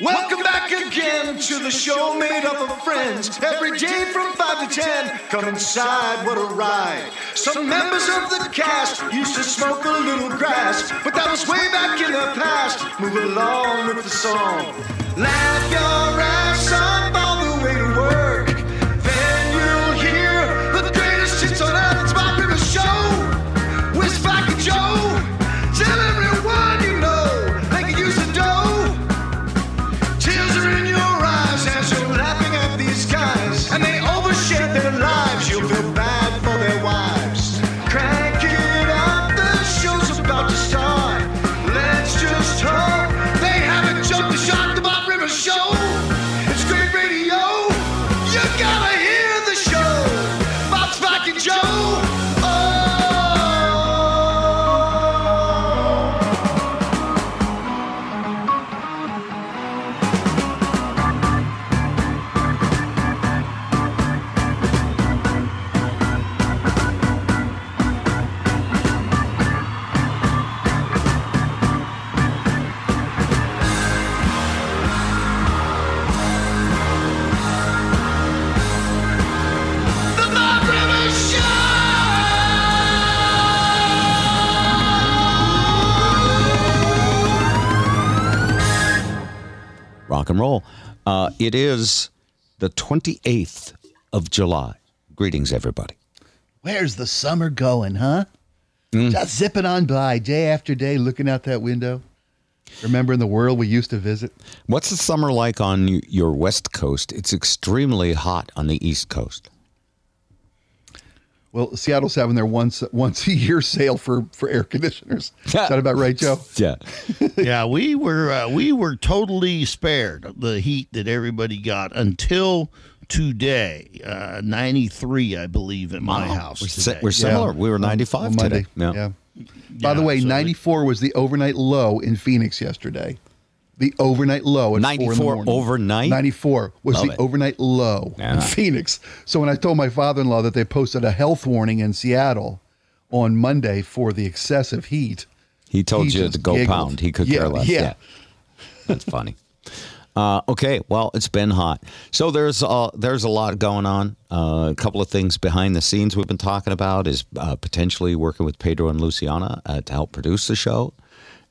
Welcome back again to the show made up of friends. Every day from 5 to 10, come inside, what a ride. Some members of the cast used to smoke a little grass, but that was way back in the past. Move along with the song. Laugh your ass off rock and roll. Uh, it is the 28th of July. Greetings, everybody. Where's the summer going, huh? Mm. Just zipping on by day after day, looking out that window. Remembering the world we used to visit. What's the summer like on your West Coast? It's extremely hot on the East Coast. Well, Seattle's having their once once a year sale for for air conditioners. Is that about right, Joe? Yeah. yeah, we were uh, we were totally spared the heat that everybody got until today. Uh, Ninety three, I believe, at my Wow. house. We're, si- we're similar. We were 95 On Monday. today. Yeah. Yeah. By the way, so 94 was the overnight low in Phoenix yesterday. The overnight low at 4 in the 94 morning. overnight? 94 was Love the it. overnight low Yeah. in Phoenix. So when I told my father-in-law that they posted a health warning in Seattle on Monday for the excessive heat, He told He you to go giggled. pound. He could Yeah, care less. yeah. That's funny. Uh, okay, well, it's been hot. So there's uh, there's a lot going on. Uh, a couple of things behind the scenes we've been talking about is uh, potentially working with Pedro and Luciana uh, to help produce the show,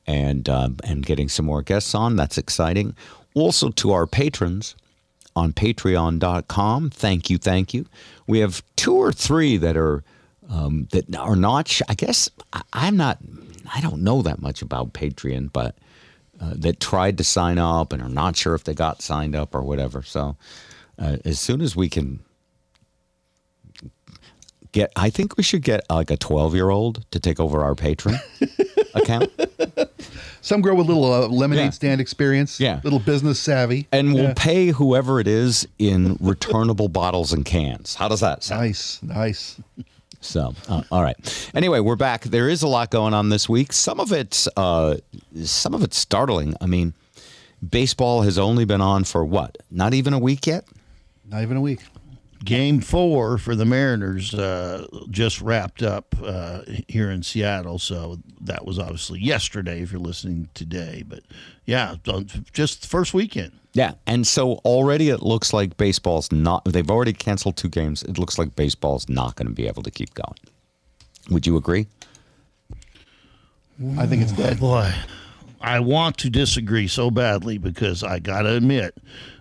and um, and getting some more guests on. That's exciting. Also to our patrons on Patreon.com. Thank you, thank you. We have two or three that are um, that are not. sh- I guess I, I'm not. I don't know that much about Patreon, but uh, that tried to sign up and are not sure if they got signed up or whatever. So uh, as soon as we can get, I think we should get like a 12 year old to take over our Patreon account. some girl with a little uh, lemonade Yeah. stand experience, Yeah. little business savvy. And we'll pay whoever it is in returnable bottles and cans. How does that sound? Nice, nice. So, uh, all right. Anyway, we're back. There is a lot going on this week. Some of it's, uh, some of it's startling. I mean, baseball has only been on for what? Not even a week yet. Not even a week. Game four for the Mariners uh, just wrapped up uh, here in Seattle. So that was obviously yesterday if you're listening today. But yeah, just the first weekend. Yeah, and so already it looks like baseball's not. They've already canceled two games. It looks like baseball's not going to be able to keep going. Would you agree? I think it's dead. Boy, I want to disagree so badly because I got to admit,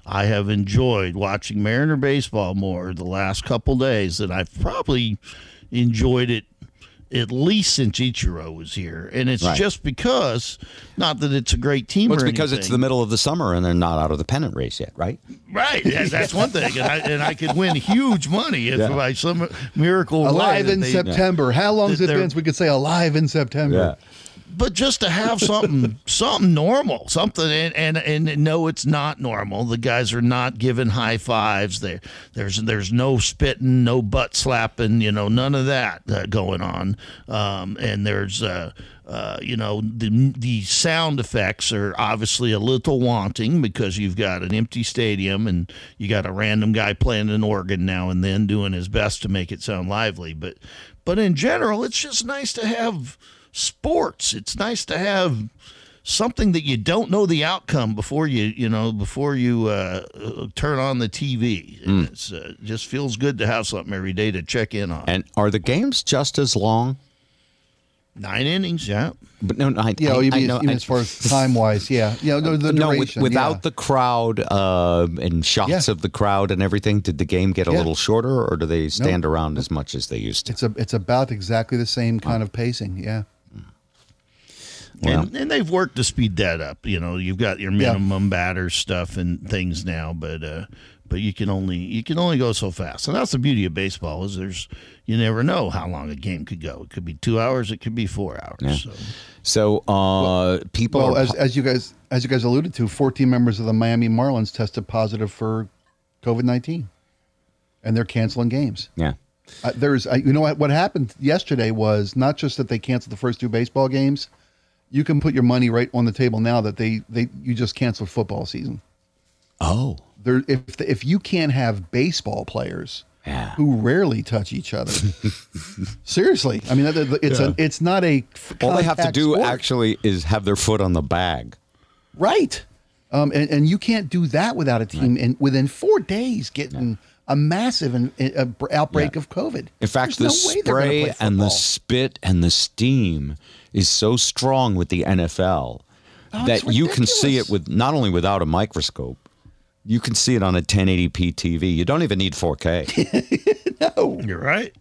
I have enjoyed watching Mariner baseball more the last couple days than I've probably enjoyed it at least since Ichiro was here. And it's Right. just because, not that it's a great team Well, it's or because it's the middle of the summer and they're not out of the pennant race yet, right? Right. Yeah, that's one thing. And I, and I could win huge money if Yeah. by some miracle Alive in they- September. How long has it they're- been? So we could say alive in September. But just to have something something normal something and, and and no it's not normal. The guys are not giving high fives. There there's there's no spitting no butt slapping you know none of that uh, going on. Um, and there's uh, uh, you know the the sound effects are obviously a little wanting because you've got an empty stadium and you got a random guy playing an organ now and then doing his best to make it sound lively. But but in general it's just nice to have sports. It's nice to have something that you don't know the outcome before you you know before you uh, uh, turn on the TV. Mm. It's uh, just feels good to have something every day to check in on. And are the games just as long? Nine innings, yeah. But no, I, Yeah, I, oh, you I mean, know, even I- as far as time wise, yeah, yeah, no, the no, with- duration, without yeah. the crowd uh, and shots Yeah. of the crowd and everything, did the game get a Yeah. little shorter, or do they stand around as much as they used to? It's a, it's about exactly the same kind of pacing. Yeah, And, and they've worked to speed that up. You know, you've got your minimum batter stuff and things now, but uh, but you can only you can only go so fast. And that's the beauty of baseball is there's you never know how long a game could go. It could be two hours. It could be four hours. So. So uh, people well, are as, as you guys as you guys alluded to, 14 members of the Miami Marlins tested positive for COVID 19, and they're canceling games. yeah. Uh, there's, uh, you know what? What happened yesterday was not just that they canceled the first two baseball games. You can put your money right on the table now that they they you just canceled football season. Oh, There, if if you can't have baseball players Yeah. who rarely touch each other, seriously, I mean, it's a it's not a all they have to do sport. actually is have their foot on the bag. Right. Um, and, and you can't do that without a team and within four days getting a massive in, a br- outbreak Yeah. of COVID. In fact, There's the no way they're spray and the spit and the steam is so strong with the NFL Oh, that you can see it with not only without a microscope, you can see it on a 1080p TV. You don't even need 4K. No, you're right.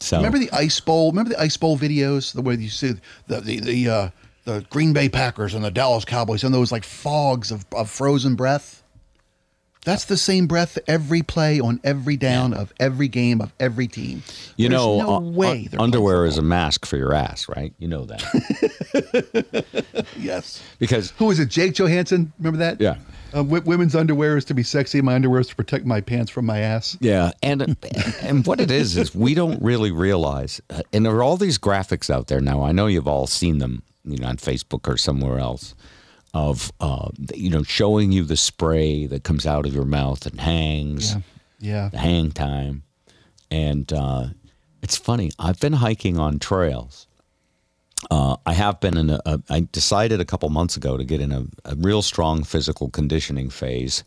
So Remember the ice bowl? Remember the ice bowl videos? The way you see the the the uh, the Green Bay Packers and the Dallas Cowboys and those like fogs of, of frozen breath. That's the same breath every play on every down of every game of every team. you There's know, no uh, way un- underwear is a mask for your ass, right? You know that yes. because Who is it? Jake Johannsen? Remember that? Yeah. Uh, w- women's underwear is to be sexy. My underwear is to protect my pants from my ass. Yeah, and and what it is is we don't really realize, uh, and there are all these graphics out there now. I know you've all seen them, you know, on Facebook or somewhere else, of uh, you know showing you the spray that comes out of your mouth and hangs, Yeah. Yeah. the hang time, and uh, it's funny. I've been hiking on trails. Uh, I have been in a, a. I decided a couple months ago to get in a, a real strong physical conditioning phase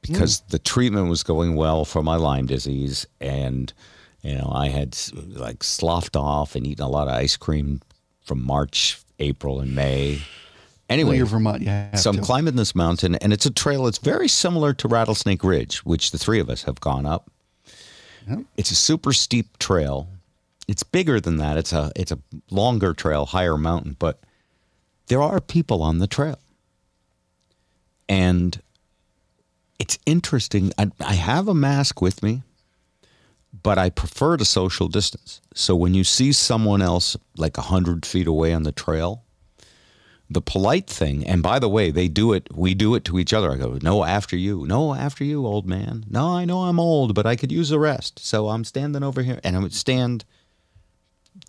because the treatment was going well for my Lyme disease, and you know I had like sloughed off and eaten a lot of ice cream from March, April, and May. Anyway, Vermont. Yeah. so I'm climbing this mountain, and it's a trail that's very similar to Rattlesnake Ridge, which the three of us have gone up. It's a super steep trail. It's bigger than that. It's a it's a longer trail, higher mountain, but there are people on the trail, and it's interesting. I, I have a mask with me, but I prefer to social distance. So when you see someone else like a hundred feet away on the trail, the polite thing, and by the way, they do it, we do it to each other. I go, no, after you. No, after you, old man. No, I know I'm old, but I could use a rest. So I'm standing over here, and I would stand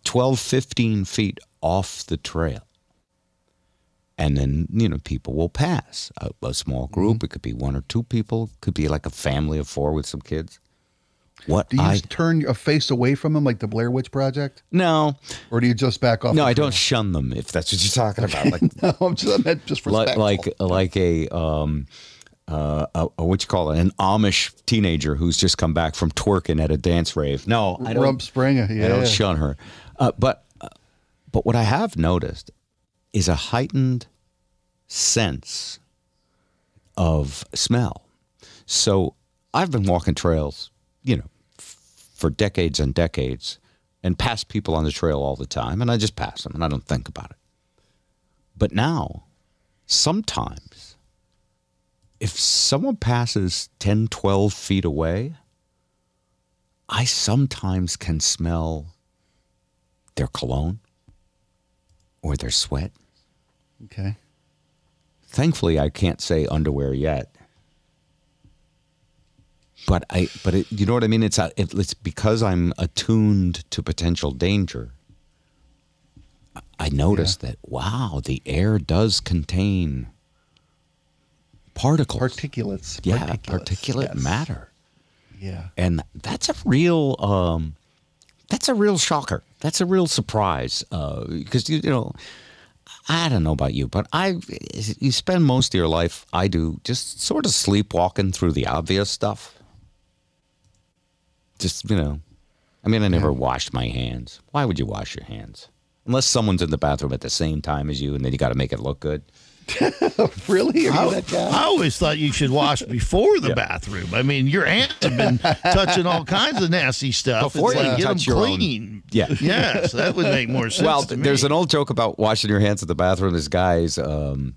12, 15 feet off the trail. And then, you know, people will pass. A, a small group, mm-hmm. it could be one or two people, could be like a family of four with some kids. What Do you I. turn a face away from them like the Blair Witch Project, No, or do you just back off? no, I don't shun them if that's what you're talking about. Like No, I'm just, I meant just like respectful. like like a um uh a, a- what you call it an Amish teenager who's just come back from twerking at a dance rave. No, I don't. Rumspringa. Yeah. I don't shun her. Uh, but uh, but what I have noticed is a heightened sense of smell. So I've been walking trails, you know, for decades and decades, and pass people on the trail all the time, and I just pass them and I don't think about it. But now, sometimes, if someone passes 10, 12 feet away, I sometimes can smell their cologne or their sweat. Okay. Thankfully, I can't say underwear yet. But I, but it, you know what I mean. It's a, it, it's because I'm attuned to potential danger. I- noticed that wow, the air does contain particles. Particulates. yeah, Particulates, particulate yes. matter. Yeah. and that's a real um, that's a real shocker. That's a real surprise because you, you know I don't know about you, but I you spend most of your life I do just sort of sleepwalking through the obvious stuff. Just you know, I mean, I never washed my hands. Why would you wash your hands? Unless someone's in the bathroom at the same time as you, and then you got to make it look good. really? Are you I, that guy? I always thought you should wash before the bathroom. I mean, your hands have been touching all kinds of nasty stuff. Before it's you like, get touch them your own- clean. Yeah. Yes, that would make more sense. well, to there's an old joke about washing your hands at the bathroom. This guys um,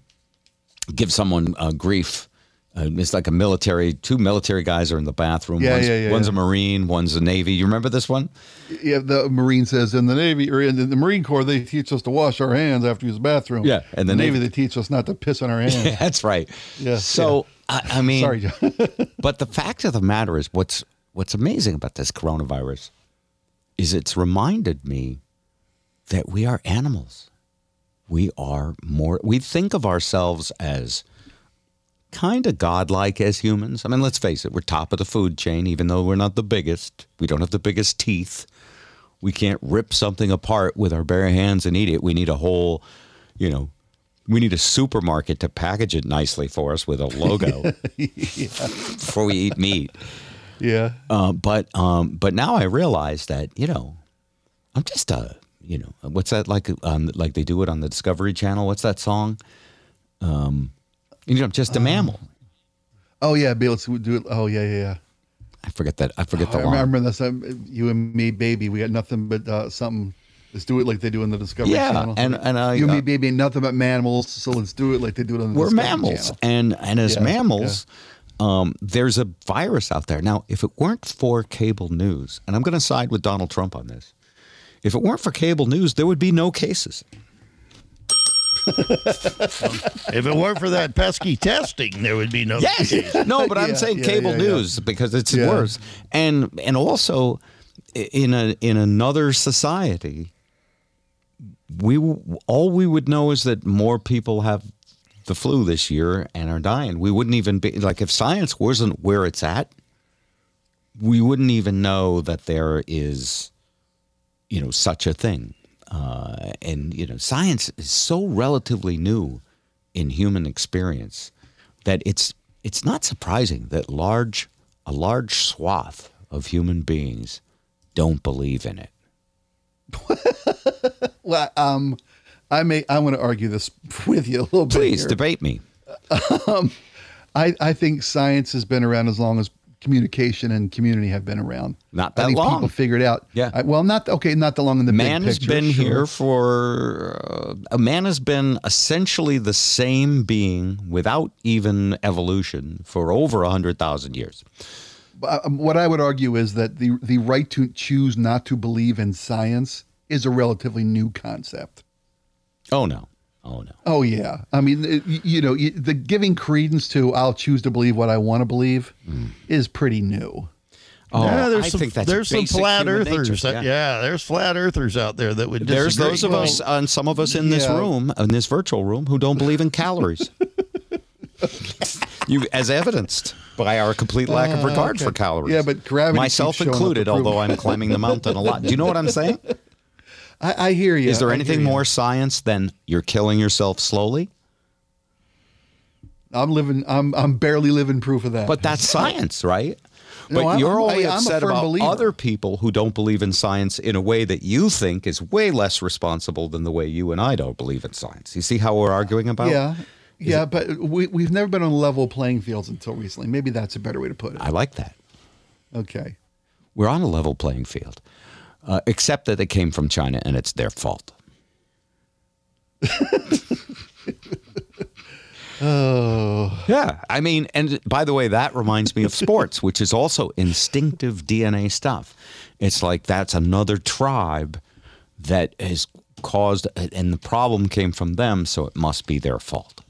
give someone uh, grief. Uh, it's like a military. Two military guys are in the bathroom. Yeah, one's, yeah, yeah, One's yeah. a Marine. One's a Navy. You remember this one? Yeah, the Marine says in the Navy or in the Marine Corps they teach us to wash our hands after we use the bathroom. Yeah, and the the Navy, Navy- they teach us not to piss on our hands. That's right. Yeah, So I, I mean, Sorry, John. but the fact of the matter is, what's what's amazing about this coronavirus is it's reminded me that we are animals. We are more. We think of ourselves as kind of godlike as humans. I mean, let's face it, we're top of the food chain, even though we're not the biggest. We don't have the biggest teeth. We can't rip something apart with our bare hands and eat it. We need a whole, you know, we need a supermarket to package it nicely for us with a logo before we eat meat. yeah. Uh, but um, but now I realize that you know, I'm just a you know what's that like um, like they do it on the Discovery Channel? What's that song? Um, you know, I'm just a mammal. Oh yeah, be able to do it. Oh yeah, yeah, yeah. I forget that. I forget I the line. remember this. Um, you and me, baby. We got nothing but uh, something. Let's do it like they do in the Discovery Yeah, Channel. and- and I, you and uh, me, baby, nothing but mammals. So let's do it like they do it on the discovery. We're Discovery mammals, Channel. and and as Yeah, mammals, um, there's a virus out there. Now, if it weren't for cable news, and I'm going to side with Donald Trump on this, if it weren't for cable news, there would be no cases. if it weren't for that pesky testing, there would be no. Yes. no, but I'm Yeah, saying yeah, cable yeah, yeah. news because it's Yeah. worse. And and also in a in another society we all we would know is that more people have the flu this year and are dying. We wouldn't even be like if science wasn't where it's at, we wouldn't even know that there is you know such a thing. Uh, and you know, science is so relatively new in human experience that it's it's not surprising that large a large swath of human beings don't believe in it. Well, um, I may. I want to argue this with you a little bit. Please debate me. Um, I, I think science has been around as long as communication and community have been around. Not that I think long. People figured out. Yeah. I, well, not okay. Not that long in the Man has picture, been sure. here for uh, a man has been essentially the same being without even evolution for over a hundred thousand years. But, um, what I would argue is that the the right to choose not to believe in science is a relatively new concept. Oh no, oh no. Oh yeah, I mean, it, you know, the giving credence to "I'll choose to believe what I want to believe" is pretty new. Oh, yeah, there's I some, think that's there's some flat earthers. nature, that- yeah. there's flat earthers out there that would. There's those of us, uh, and some of us in this room, in this virtual room, who don't believe in calories. you, as evidenced by our complete lack of regard for calories. Yeah, but gravity myself keeps showing up included. Although. I'm climbing the mountain a lot. Do you know what I'm saying? I, I hear you. Is there I anything more science than you're killing yourself slowly? I'm living. I'm I'm barely living proof of that. But that's science, right? No, But I'm- you're only I- upset about believer. other people who don't believe in science in a way that you think is way less responsible than the way you and I don't believe in science. You see how we're arguing about? yeah, yeah, but we we've never been on level playing fields until recently. Maybe that's a better way to put it. I like that. Okay. We're on a level playing field, uh, except that it came from China and it's their fault. Oh, Yeah. I mean, and by the way, that reminds me of sports, which is also instinctive DNA stuff. It's like that's another tribe that has caused, and the problem came from them, so it must be their fault.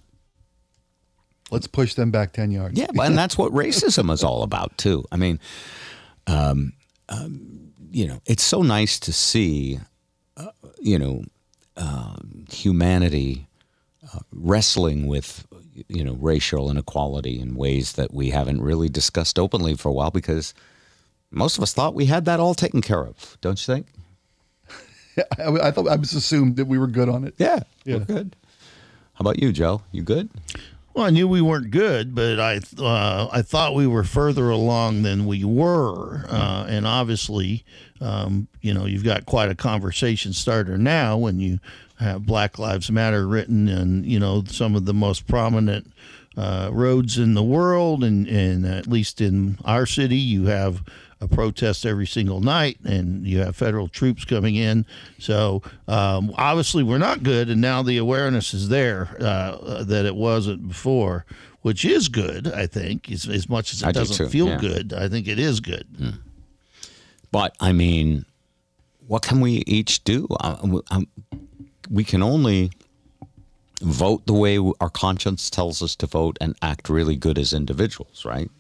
let's push them back ten yards. Yeah, and that's what racism is all about too. I mean, um, um, you know, it's so nice to see, uh, you know, um humanity uh, wrestling with, you know, racial inequality in ways that we haven't really discussed openly for a while because most of us thought we had that all taken care of. Don't you think? I, I thought I was assumed that we were good on it. Yeah, Yeah. we're good. How about you, Joe? You good? Well, I knew we weren't good, but I uh, I thought we were further along than we were, uh, and obviously, um, you know, you've got quite a conversation starter now when you have Black Lives Matter written and you know some of the most prominent uh, roads in the world, and and at least in our city, you have a protest every single night, and you have federal troops coming in. So um, obviously, we're not good, and now the awareness is there uh, that it wasn't before, which is good. I think, as, as much as it I doesn't too, feel yeah. good, I think it is good. But I mean, what can we each do? Uh, w- um, we can only vote the way our conscience tells us to vote and act really good as individuals, right?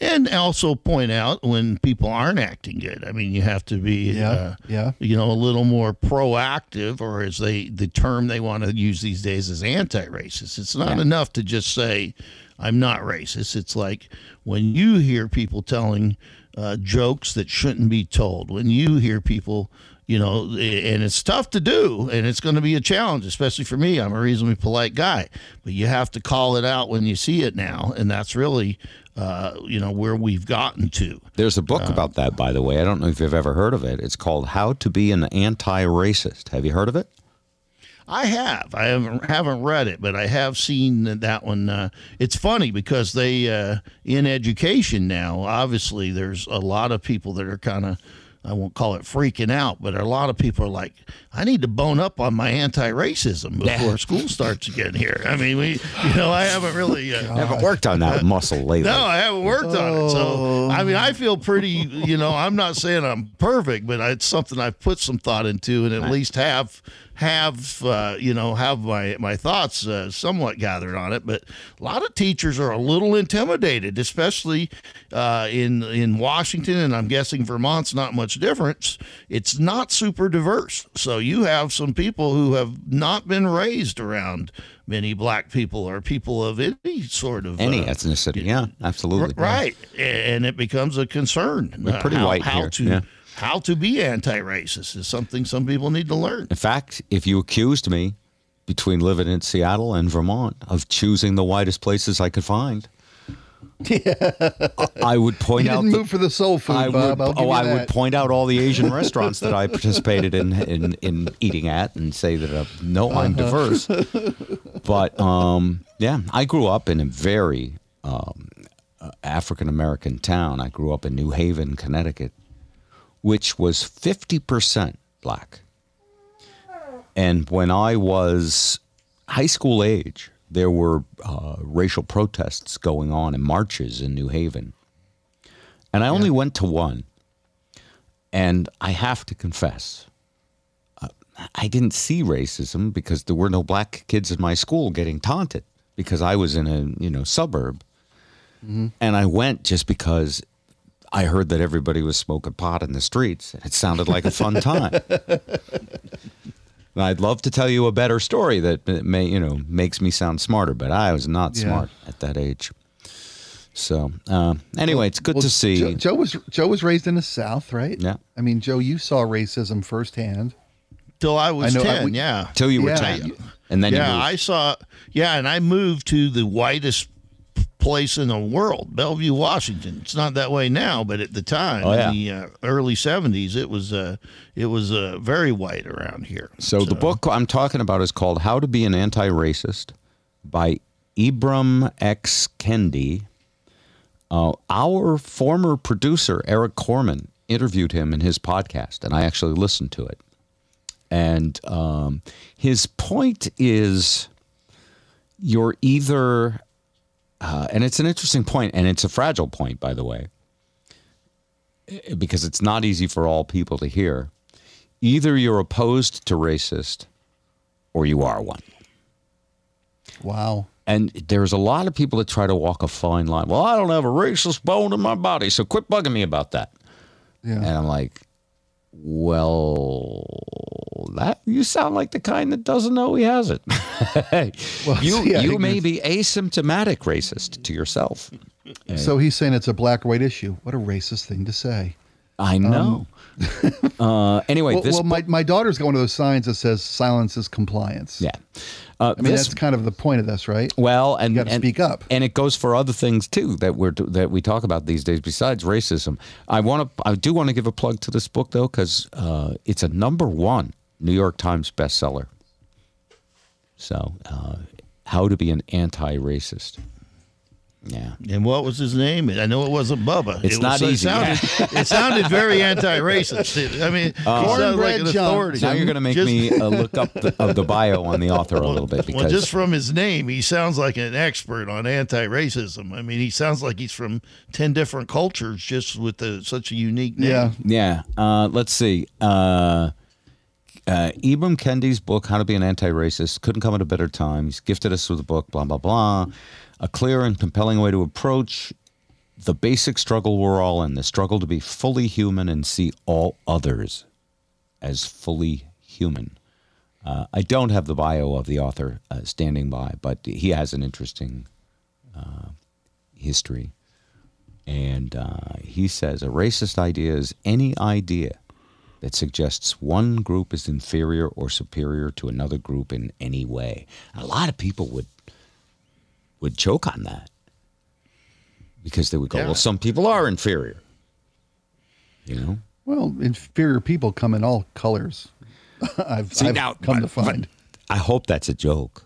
And also point out when people aren't acting good. I mean, you have to be, Yeah, uh, yeah. you know, a little more proactive, or as they the term they want to use these days is anti-racist. It's not Yeah. enough to just say I'm not racist. It's like when you hear people telling uh, jokes that shouldn't be told, when you hear people. You know, and it's tough to do, and it's going to be a challenge, especially for me. I'm a reasonably polite guy, but you have to call it out when you see it now, and that's really, uh, you know, where we've gotten to. There's a book about that, by the way. I don't know if you've ever heard of it. It's called How to Be an Anti-Racist. Have you heard of it? I have. I haven't haven't read it, but I have seen that one. Uh, it's funny because they uh, in education now. Obviously, there's a lot of people that are kind of. I won't call it freaking out, but a lot of people are like, I need to bone up on my anti-racism before school starts again here. I mean, we, you know, I haven't really. Uh, haven't worked on that muscle lately. no, I haven't worked on it. So, I mean, I feel pretty, you know, I'm not saying I'm perfect, but it's something I've put some thought into and at least have have uh, you know have my my thoughts uh, somewhat gathered on it but a lot of teachers are a little intimidated especially uh, in in Washington and I'm guessing Vermont's not much difference it's not super diverse so you have some people who have not been raised around many black people or people of any sort of Any uh, ethnicity, yeah, absolutely. Right, and it becomes a concern. We're pretty how, white how here, to yeah. how to be anti-racist is something some people need to learn. In fact, if you accused me between living in Seattle and Vermont of choosing the whitest places I could find, I would point You out didn't the- move for the soul food, I Bob. would, oh, I that. would point out all the Asian restaurants that I participated in, in in eating at and say that uh, no, I'm Uh-huh. diverse. But um, yeah, I grew up in a very um, uh, African American town. I grew up in New Haven, Connecticut, which was 50% black. And when I was high school age, there were uh, racial protests going on and marches in New Haven. And I only went to one. And I have to confess, uh, I didn't see racism because there were no black kids in my school getting taunted because I was in a you know suburb. And I went just because I heard that everybody was smoking pot in the streets. It sounded like a fun time. And I'd love to tell you a better story that may, you know, makes me sound smarter, but I was not Yeah. smart at that age. So, uh, anyway, it's good Well, to see. Joe, Joe was Joe was raised in the South, right? Yeah. I mean, Joe, you saw racism firsthand. Till I was I know, I- ten, we- yeah. Till you were 10. And then yeah, you moved. I saw. Yeah, and I moved to the whitest place in the world, Bellevue, Washington. It's not that way now, but at the time, Oh, yeah. in the uh, early '70s, it was uh, it was uh, very white around here. So, the book I'm talking about is called How to Be an Anti-Racist by Ibram X. Kendi. Uh, our former producer, Eric Corman, interviewed him in his podcast, and I actually listened to it. And um, his point is you're either, uh, and it's an interesting point, and it's a fragile point, by the way, eh, because it's not easy for all people to hear. Either you're opposed to racist or you are one. Wow. And there's a lot of people that try to walk a fine line. Well, I don't have a racist bone in my body, so quit bugging me about that. Yeah. And I'm like, well, that you sound like the kind that doesn't know he has it. you yeah, you may be asymptomatic racist to yourself. So he's saying it's a black white issue. What a racist thing to say. I know. uh, anyway, Um, Well, this well my, my daughter's got one of those signs that says silence is compliance. Yeah. Uh, I mean, this- that's kind of the point of this, right? well, and you and- speak up. and it goes for other things too that we're that we talk about these days besides racism. I want to, I do want to give a plug to this book though because uh, it's a number one New York Times bestseller. So, uh, how to be an anti-racist? Yeah, And what was his name? I know it wasn't Bubba. It's it not was, easy. It sounded, it sounded very anti-racist. I mean, he sounded like an Cornbread authority. now you're going to make Just- me uh, look up the, of the bio on the author a little bit because Well, just from his name, he sounds like an expert on anti-racism. I mean, he sounds like he's from ten different cultures, just with the, such a unique name. Yeah. Yeah. Uh, let's see. Uh, uh, Ibram Kendi's book, How to Be an Anti-Racist, couldn't come at a better time. He's gifted us with a book, blah, blah, blah. A clear and compelling way to approach the basic struggle we're all in, the struggle to be fully human and see all others as fully human. Uh, I don't have the bio of the author uh, standing by, but he has an interesting uh, history. And uh, he says a racist idea is any idea that suggests one group is inferior or superior to another group in any way. A lot of people would would choke on that because they would go, Yeah. "Well, some people are inferior." You know. Well, inferior people come in all colors. I've, See, I've now, come but- to find. I hope that's a joke.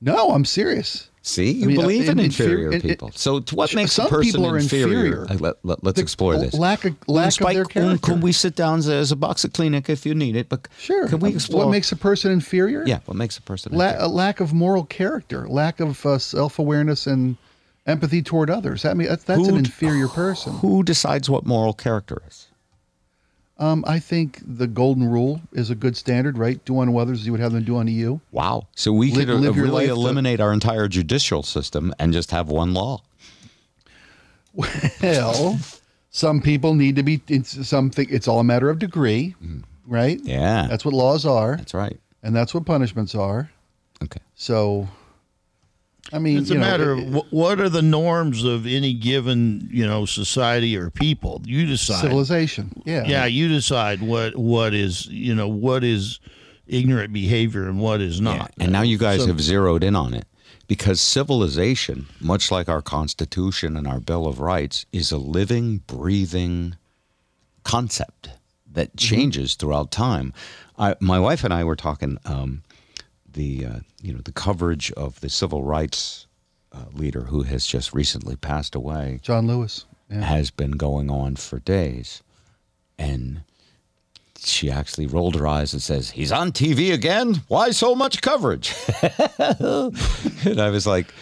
No, I'm serious. See, you mean, uh, believe in in- inferior inferi- in- people. so, what makes a some person people are inferior? inferior. Uh, Let, us explore this. lack of- lack of their um, character. Can we sit down? There's a box of Kleenex if you need it. But Sure. can we explore what makes a person inferior? Yeah, what makes a person La- inferior? a lack of moral character, lack of uh, self-awareness and empathy toward others. I mean, that's, that's an inferior person. Who decides what moral character is? Um, I think the golden rule is a good standard, right? Do unto others as you would have them do unto you. Wow. So we Live- could live really life to- eliminate our entire judicial system and just have one law. Well, some people need to be. It's something. It's all a matter of degree, right? Mm-hmm. Yeah. That's what laws are, That's right. and that's what punishments are. Okay. So, I mean, It's a know, matter it- of wh- what are the norms of any given, you know, society or people. You decide. civilization. Yeah. Yeah, you decide what what is, you know, what is ignorant behavior and what is not. And now you guys So- have zeroed in on it because civilization, much like our Constitution and our Bill of Rights, is a living, breathing concept that Mm-hmm. changes throughout time. I, my wife and I were talking um, the uh, you know the coverage of the civil rights uh, leader who has just recently passed away John Lewis. Yeah. has been going on for days. And she actually rolled her eyes and says, He's on TV again? Why so much coverage? and I was like,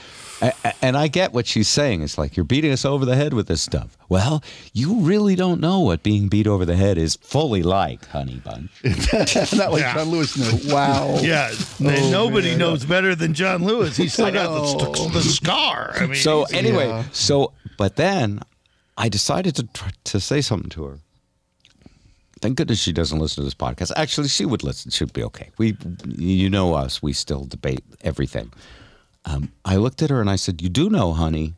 and I get what she's saying. It's like, you're beating us over the head with this stuff. Well, you really don't know what being beat over the head is fully like, honey bunch. Not like John Lewis knew. Wow. Yeah, Oh, nobody man. knows better than John Lewis. He's still got the, oh. the scar. I mean, So anyway, Yeah. so but then I decided to try, to say something to her. Thank goodness she doesn't listen to this podcast. Actually, she would listen. She'd be okay. We, you know us. We still debate everything. Um, I looked at her and I said, "You do know, honey,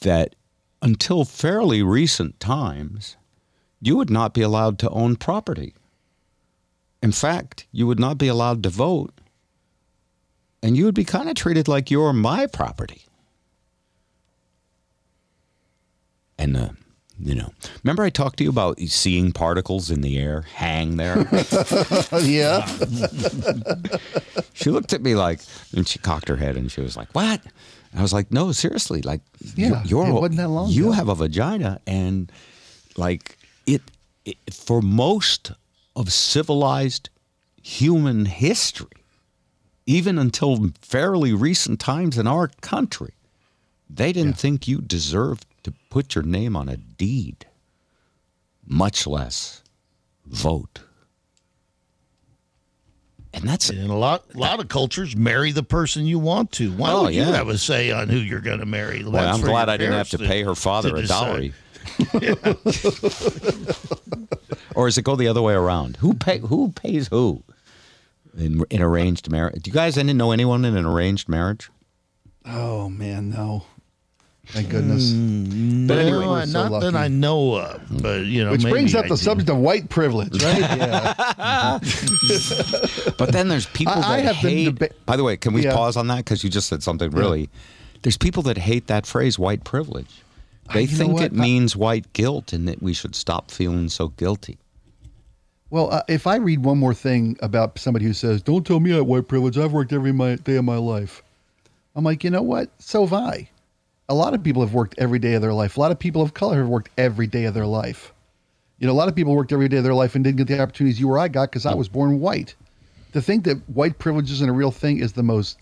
that until fairly recent times, you would not be allowed to own property. In fact, you would not be allowed to vote, and you would be kind of treated like you're my property." And, uh, you know, remember I talked to you about seeing particles in the air hang there? yeah. she looked at me like, and she cocked her head and she was like, "What?" And I was like, "No, seriously. Like, Yeah, you're, it wasn't that long You ago. have a vagina, and like it, it for most of civilized human history, even until fairly recent times in our country, they didn't think you deserved to put your name on a deed, much less vote." And that's in a lot, lot of cultures, marry the person you want to. Why Oh, would you yeah. have a say on who you're going to marry? Well, That's I'm glad I didn't have parents to pay her father a decide. dowry. or does it go the other way around? Who pay who pays who in in arranged marriage? Do you guys any know anyone in an arranged marriage? Oh man, no. Thank goodness. But anyway, No, we're so not that. I know of, but you know, Which maybe brings up I the do. subject of white privilege, right? yeah. But then there's people I- that I have hate. deba- by the way, can we Yeah. pause on that because you just said something really? There's people that hate that phrase, white privilege. They you know think it I- means white guilt, and that we should stop feeling so guilty. Well, uh, if I read one more thing about somebody who says, "Don't tell me I have white privilege. I've worked every my, day of my life," I'm like, you know what? So have I. A lot of people have worked every day of their life. A lot of people of color have worked every day of their life. You know, a lot of people worked every day of their life and didn't get the opportunities you or I got because I was born white. To think that white privilege isn't a real thing is the most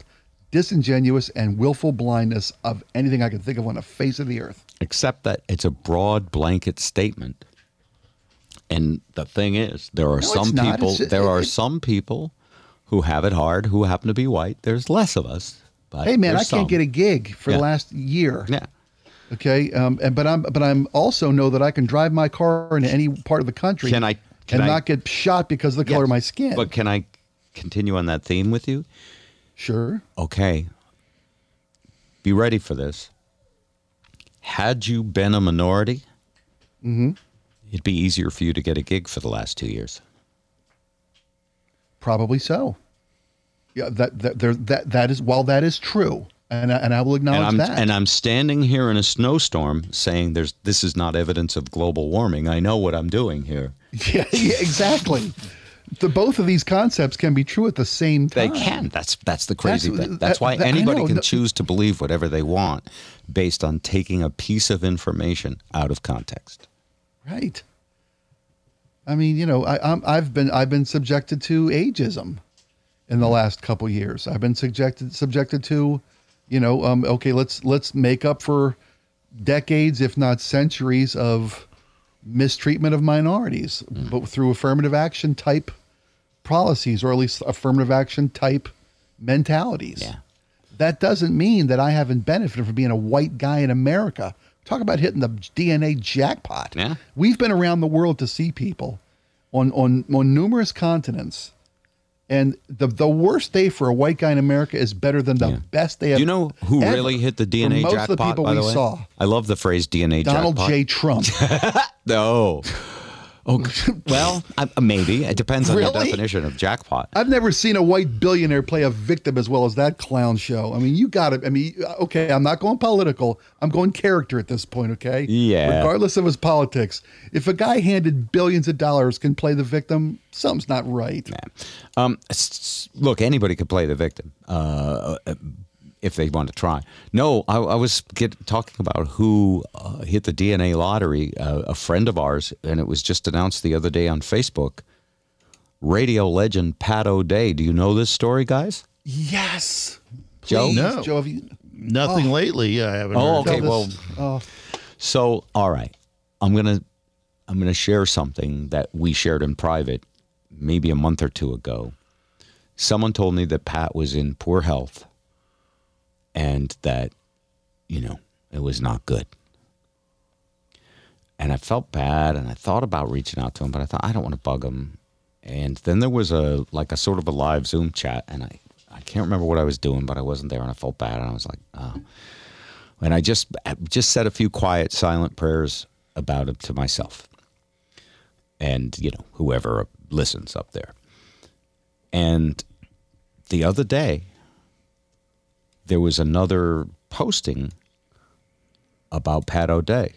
disingenuous and willful blindness of anything I can think of on the face of the earth. Except that it's a broad blanket statement. And the thing is, there are No, some people. It's- there are it- some people who have it hard, who happen to be white. There's less of us. But Hey, man, I there's can't get a gig for Yeah. the last year. Yeah. Okay, um, and but I'm but I'm also know that I can drive my car into any part of the country. Can I- can and I- not get shot because of the color of my skin? But can I continue on that theme with you? sure. Okay. Be ready for this. Had you been a minority, Mm-hmm. it'd be easier for you to get a gig for the last two years. Probably so. Yeah, that that there that that is while that is true, and I, and I will acknowledge and that. and I'm standing here in a snowstorm saying there's this is not evidence of global warming. I know what I'm doing here. yeah, yeah, exactly. the both of these concepts can be true at the same time. They can. That's that's the crazy That's- thing. That's why that- anybody know. can choose to believe whatever they want based on taking a piece of information out of context. Right. I mean, you know, I, I'm, I've been I've been subjected to ageism in the last couple years. I've been subjected subjected to, you know, um, okay, let's let's make up for decades, if not centuries, of mistreatment of minorities, but through affirmative action type policies, or at least affirmative action type mentalities. Yeah. That doesn't mean that I haven't benefited from being a white guy in America. Talk about hitting the DNA jackpot. Yeah. We've been around the world to see people on on, on numerous continents. And the the worst day for a white guy in America is better than the Yeah. best day Do you know who really hit the DNA most jackpot? of the people by we the way? saw. I love the phrase DNA Donald jackpot. J. Trump. No. Oh, well, I, maybe it depends on your Really? definition of jackpot. I've never seen a white billionaire play a victim as well as that clown show. I mean, you got it. I mean, okay, I'm not going political. I'm going character at this point, okay? Yeah. Regardless of his politics. If a guy handed billions of dollars can play the victim, something's not right. Um, s- s- look, anybody could play the victim uh, uh, if they want to try. No, I, I was get, talking about who uh, hit the DNA lottery. Uh, a friend of ours, and it was just announced the other day on Facebook. Radio legend Pat O'Day. Do you know this story, guys? Yes. Joe? Please, No. Joe, have you, Nothing lately. Yeah, I haven't. Oh, heard. okay. tell this- well- oh, So, all right, I'm gonna I'm gonna share something that we shared in private, maybe a month or two ago. Someone told me that Pat was in poor health, and that, you know, it was not good. And I felt bad, and I thought about reaching out to him, but I thought I don't want to bug him. And then there was a like a sort of a live Zoom chat, and I I can't remember what I was doing, but I wasn't there, and I felt bad, and I was like, oh and I just just said a few quiet, silent prayers about it to myself, and you know whoever listens up there. And the other day, there was another posting about Pat O'Day.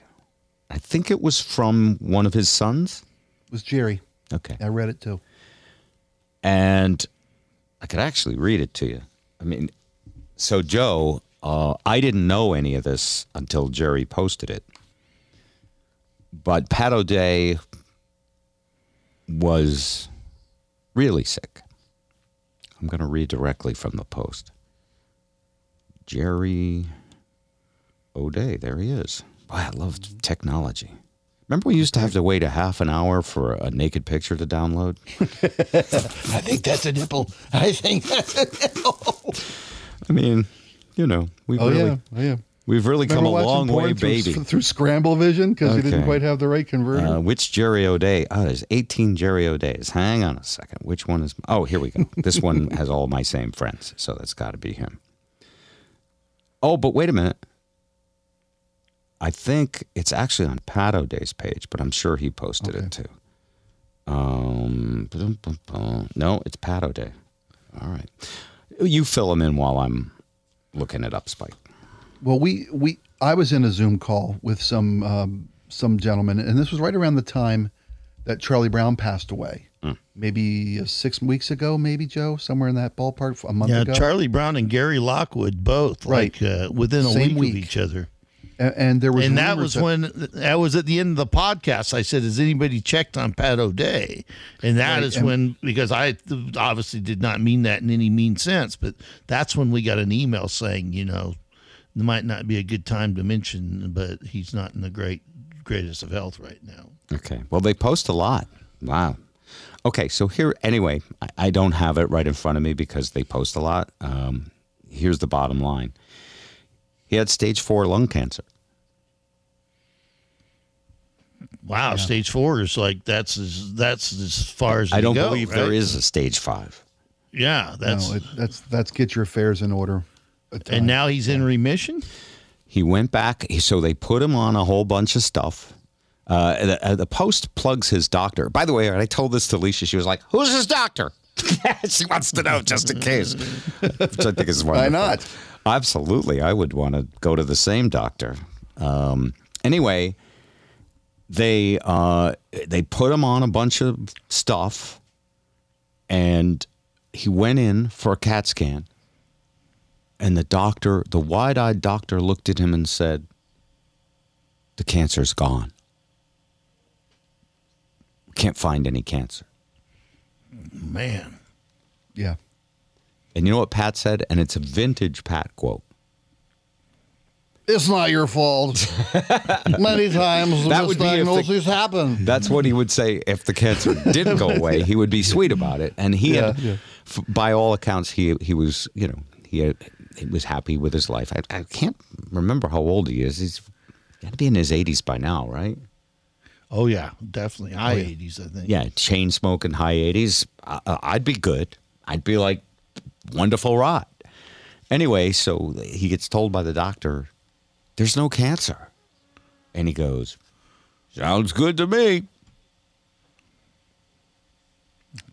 I think it was from one of his sons. it was Jerry. Okay, I read it too. and I could actually read it to you. I mean, so Joe, uh, I didn't know any of this until Jerry posted it. But Pat O'Day was really sick. I'm going to read directly from the post. Jerry O'Day, there he is. Boy, I love technology. Remember, we used to have to wait a half an hour for a naked picture to download? I think that's a nipple. I think that's a nipple. I mean, you know, we've Oh, really, yeah. Oh, yeah. we've really come a long way, through, baby. Through Scramble Vision because you didn't quite have the right converter. Uh, which Jerry O'Day? Oh, there's 18 Jerry O'Days. Hang on a second. Which one is? Oh, here we go. This one has all my same friends, so that's got to be him. Oh, but wait a minute. I think it's actually on Pat Day's page, but I'm sure he posted it too. Um, no, it's Pat Day. All right, you fill him in while I'm looking it up, Spike. Well, we we I was in a Zoom call with some um, some gentlemen, and this was right around the time that Charlie Brown passed away. Maybe uh, six weeks ago, maybe Joe, somewhere in that ballpark, a month Yeah, ago. Charlie Brown and Gary Lockwood both Right. like uh, within a Same week, week. of each other. and, and there was and that rumors was when that was at the end of the podcast. I said, "Has anybody checked on Pat O'Day?" And that Right, is and- when because I obviously did not mean that in any mean sense, but that's when we got an email saying, you know, it might not be a good time to mention, but he's not in the great greatest of health right now. Okay. Well, they post a lot. Wow. Okay. So here, anyway, I, I don't have it right in front of me because they post a lot. Um, here's the bottom line he had stage four lung cancer. Wow, stage four is like that's as that's as far as I you don't go, believe right? there is a stage five. Yeah, that's no, it, that's that's get your affairs in order. and now he's in remission. He went back, so they put him on a whole bunch of stuff. Uh, the, uh, the Post plugs his doctor. By the way, I told this to Alicia. She was like, "Who's his doctor?" she wants to know just in case, which I think is Why wonderful. not? Absolutely, I would want to go to the same doctor. Um, anyway, they uh, they put him on a bunch of stuff, and he went in for a CAT scan. And the doctor, the wide-eyed doctor, looked at him and said, "The cancer's gone. Can't find any cancer." Man, Yeah. And you know what Pat said? And it's a vintage Pat quote. It's not your fault. Many times the That would be the- happen. That's what he would say if the cancer didn't go away. He would be sweet about it, and he, had, Yeah, yeah. f- by all accounts, he he was you know he had, he was happy with his life. I, I can't remember how old he is. He's got to be in his eighties by now, right? Oh yeah, definitely high eighties, I think. Yeah, chain smoking, high eighties. Uh, I'd be good. I'd be like wonderful rot. Anyway, so he gets told by the doctor, "There's no cancer," and he goes, "Sounds good to me."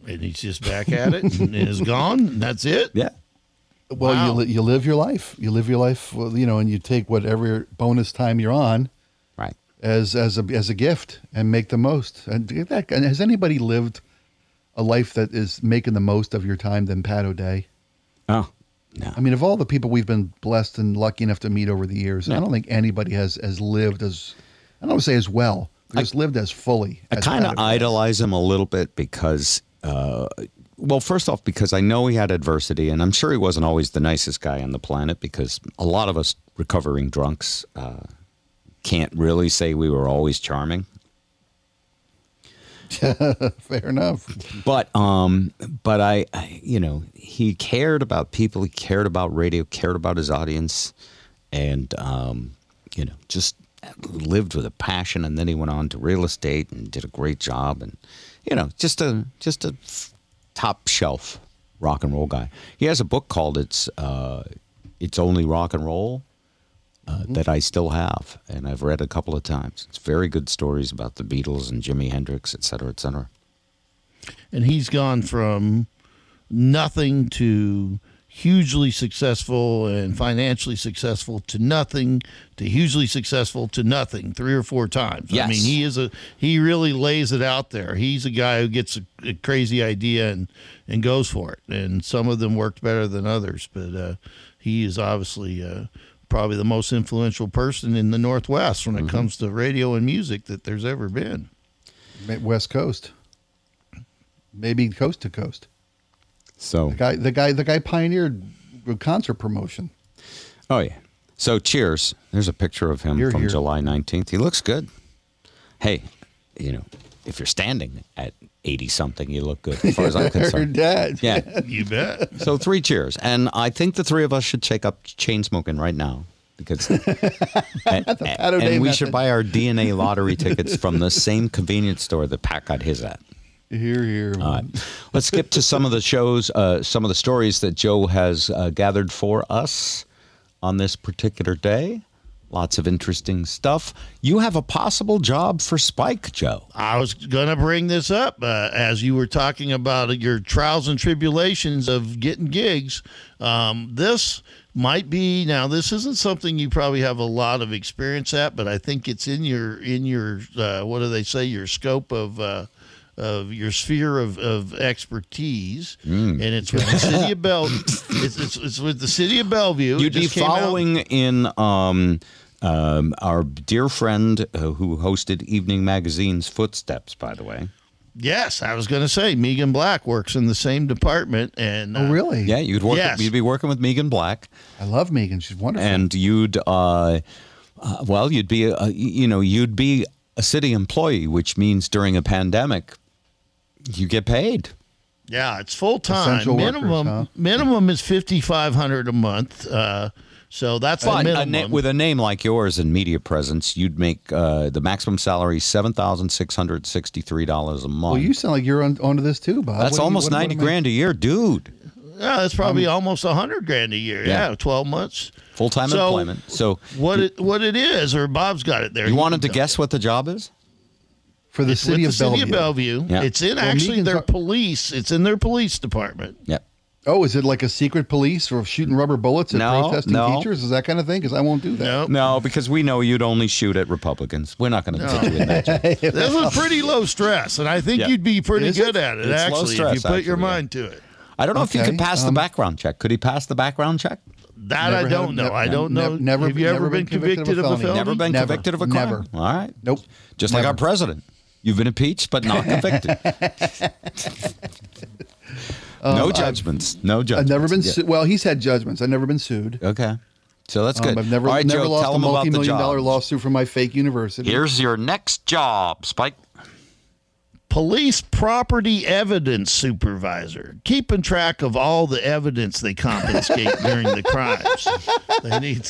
and he's just back at it and is gone. And that's it. Yeah. Well, Wow. you li- you live your life. You live your life. Well, you know, and you take whatever bonus time you're on Right. As as a as a gift and make the most. And that. And has anybody lived a life that is making the most of your time than Pat O'Day? Oh, no. I mean, of all the people we've been blessed and lucky enough to meet over the years, I don't think anybody has has lived as I don't want to say as well, just lived as fully. I kind of idolize him a little bit because, uh, well, first off, because I know he had adversity, and I'm sure he wasn't always the nicest guy on the planet. Because a lot of us recovering drunks uh, can't really say we were always charming. Fair enough. But um, but I, I, you know, he cared about people. He cared about radio. Cared about his audience, and um, you know, just lived with a passion. And then he went on to real estate and did a great job. And you know, just a just a top shelf rock and roll guy. He has a book called "It's uh, It's Only Rock and Roll." Uh, That I still have, and I've read a couple of times. It's very good stories about the Beatles and Jimi Hendrix, et cetera, et cetera. And he's gone from nothing to hugely successful and financially successful to nothing to hugely successful to nothing three or four times. I mean, he is a he really lays it out there. He's a guy who gets a, a crazy idea and and goes for it. And some of them worked better than others, but uh, he is obviously uh, probably the most influential person in the Northwest when it mm-hmm. comes to radio and music that there's ever been. West Coast, maybe coast to coast. So, The guy, the guy, the guy pioneered concert promotion. oh yeah. So, cheers. There's a picture of him Here, from here. July 19th. He looks good. Hey, you know, if you're standing at 80 something, you look good as far as I'm Her concerned. dad. Yeah. You bet. So, three cheers. And I think the three of us should take up chain smoking right now because and, Pat and we method. should buy our DNA lottery tickets from the same convenience store that Pat got his at. Here, here. All right. Let's skip to some of the shows, uh, some of the stories that Joe has uh, gathered for us on this particular day. Lots of interesting stuff. You have a possible job for Spike, Joe. I was going to bring this up uh, as you were talking about your trials and tribulations of getting gigs. Um, this might be now. This isn't something you probably have a lot of experience at, but I think it's in your in your uh, what do they say your scope of. Uh, of your sphere of, of expertise, and it's with the city of. It's, it's, it's with the city of Bellevue. You'd be following in um, um, our dear friend uh, who hosted Evening Magazine's footsteps, by the way. Yes, I was going to say Megan Black works in the same department, and Oh, uh, really? Yeah, you'd work. Yes. You'd be working with Megan Black, I love Megan. She's wonderful. and you'd, uh, uh, well, you'd be, a, you know, you'd be a city employee, which means during a pandemic, you get paid. Yeah, it's full time. Essential workers, Minimum huh? minimum is fifty five hundred a month. So that's But the a na- with a name like yours and media presence, you'd make uh, the maximum salary seven thousand six hundred sixty-three dollars a month. well, you sound like you're on, onto this too, Bob. That's What do you- almost what- what ninety am I- grand a year, dude. yeah, that's probably almost a hundred grand a year. Yeah. Yeah, twelve months. Full time So, employment. So What it what it is, or Bob's got it there. you wanted to can- guess what the job is? for the It's city with of the Bellevue. city of Bellevue. Yeah. It's in Well, actually their ar- police. It's in their police department. Yep. Oh, is it like a secret police or shooting rubber bullets at No, protesting no. teachers? Is that kind of thing? Because I won't do that. No, No, because we know you'd only shoot at Republicans. We're not going to put you in that. this is pretty low stress, and I think Yeah. you'd be pretty Is good it? at it. It's low actually, stress, if you put your actually, yeah. mind to it. I don't know if he could pass the um, background check. Could he pass the background check? That Never I don't know. nev- I don't nev- know. never- Have you ever never been been convicted, of a felony? Never been Never. convicted of a crime. Never. All right. Nope. Just like our president. You've been impeached, but not convicted. no judgments. No judgments. Um, I've never been Yeah. well. He's had judgments. I've never been sued. Okay. So that's Um, good. I've never, All right, never Joe, lost a him about the multi-million dollar lawsuit from my fake university. Here's your next job, Spike. Police property evidence supervisor, keeping track of all the evidence they confiscate during the crimes. They need.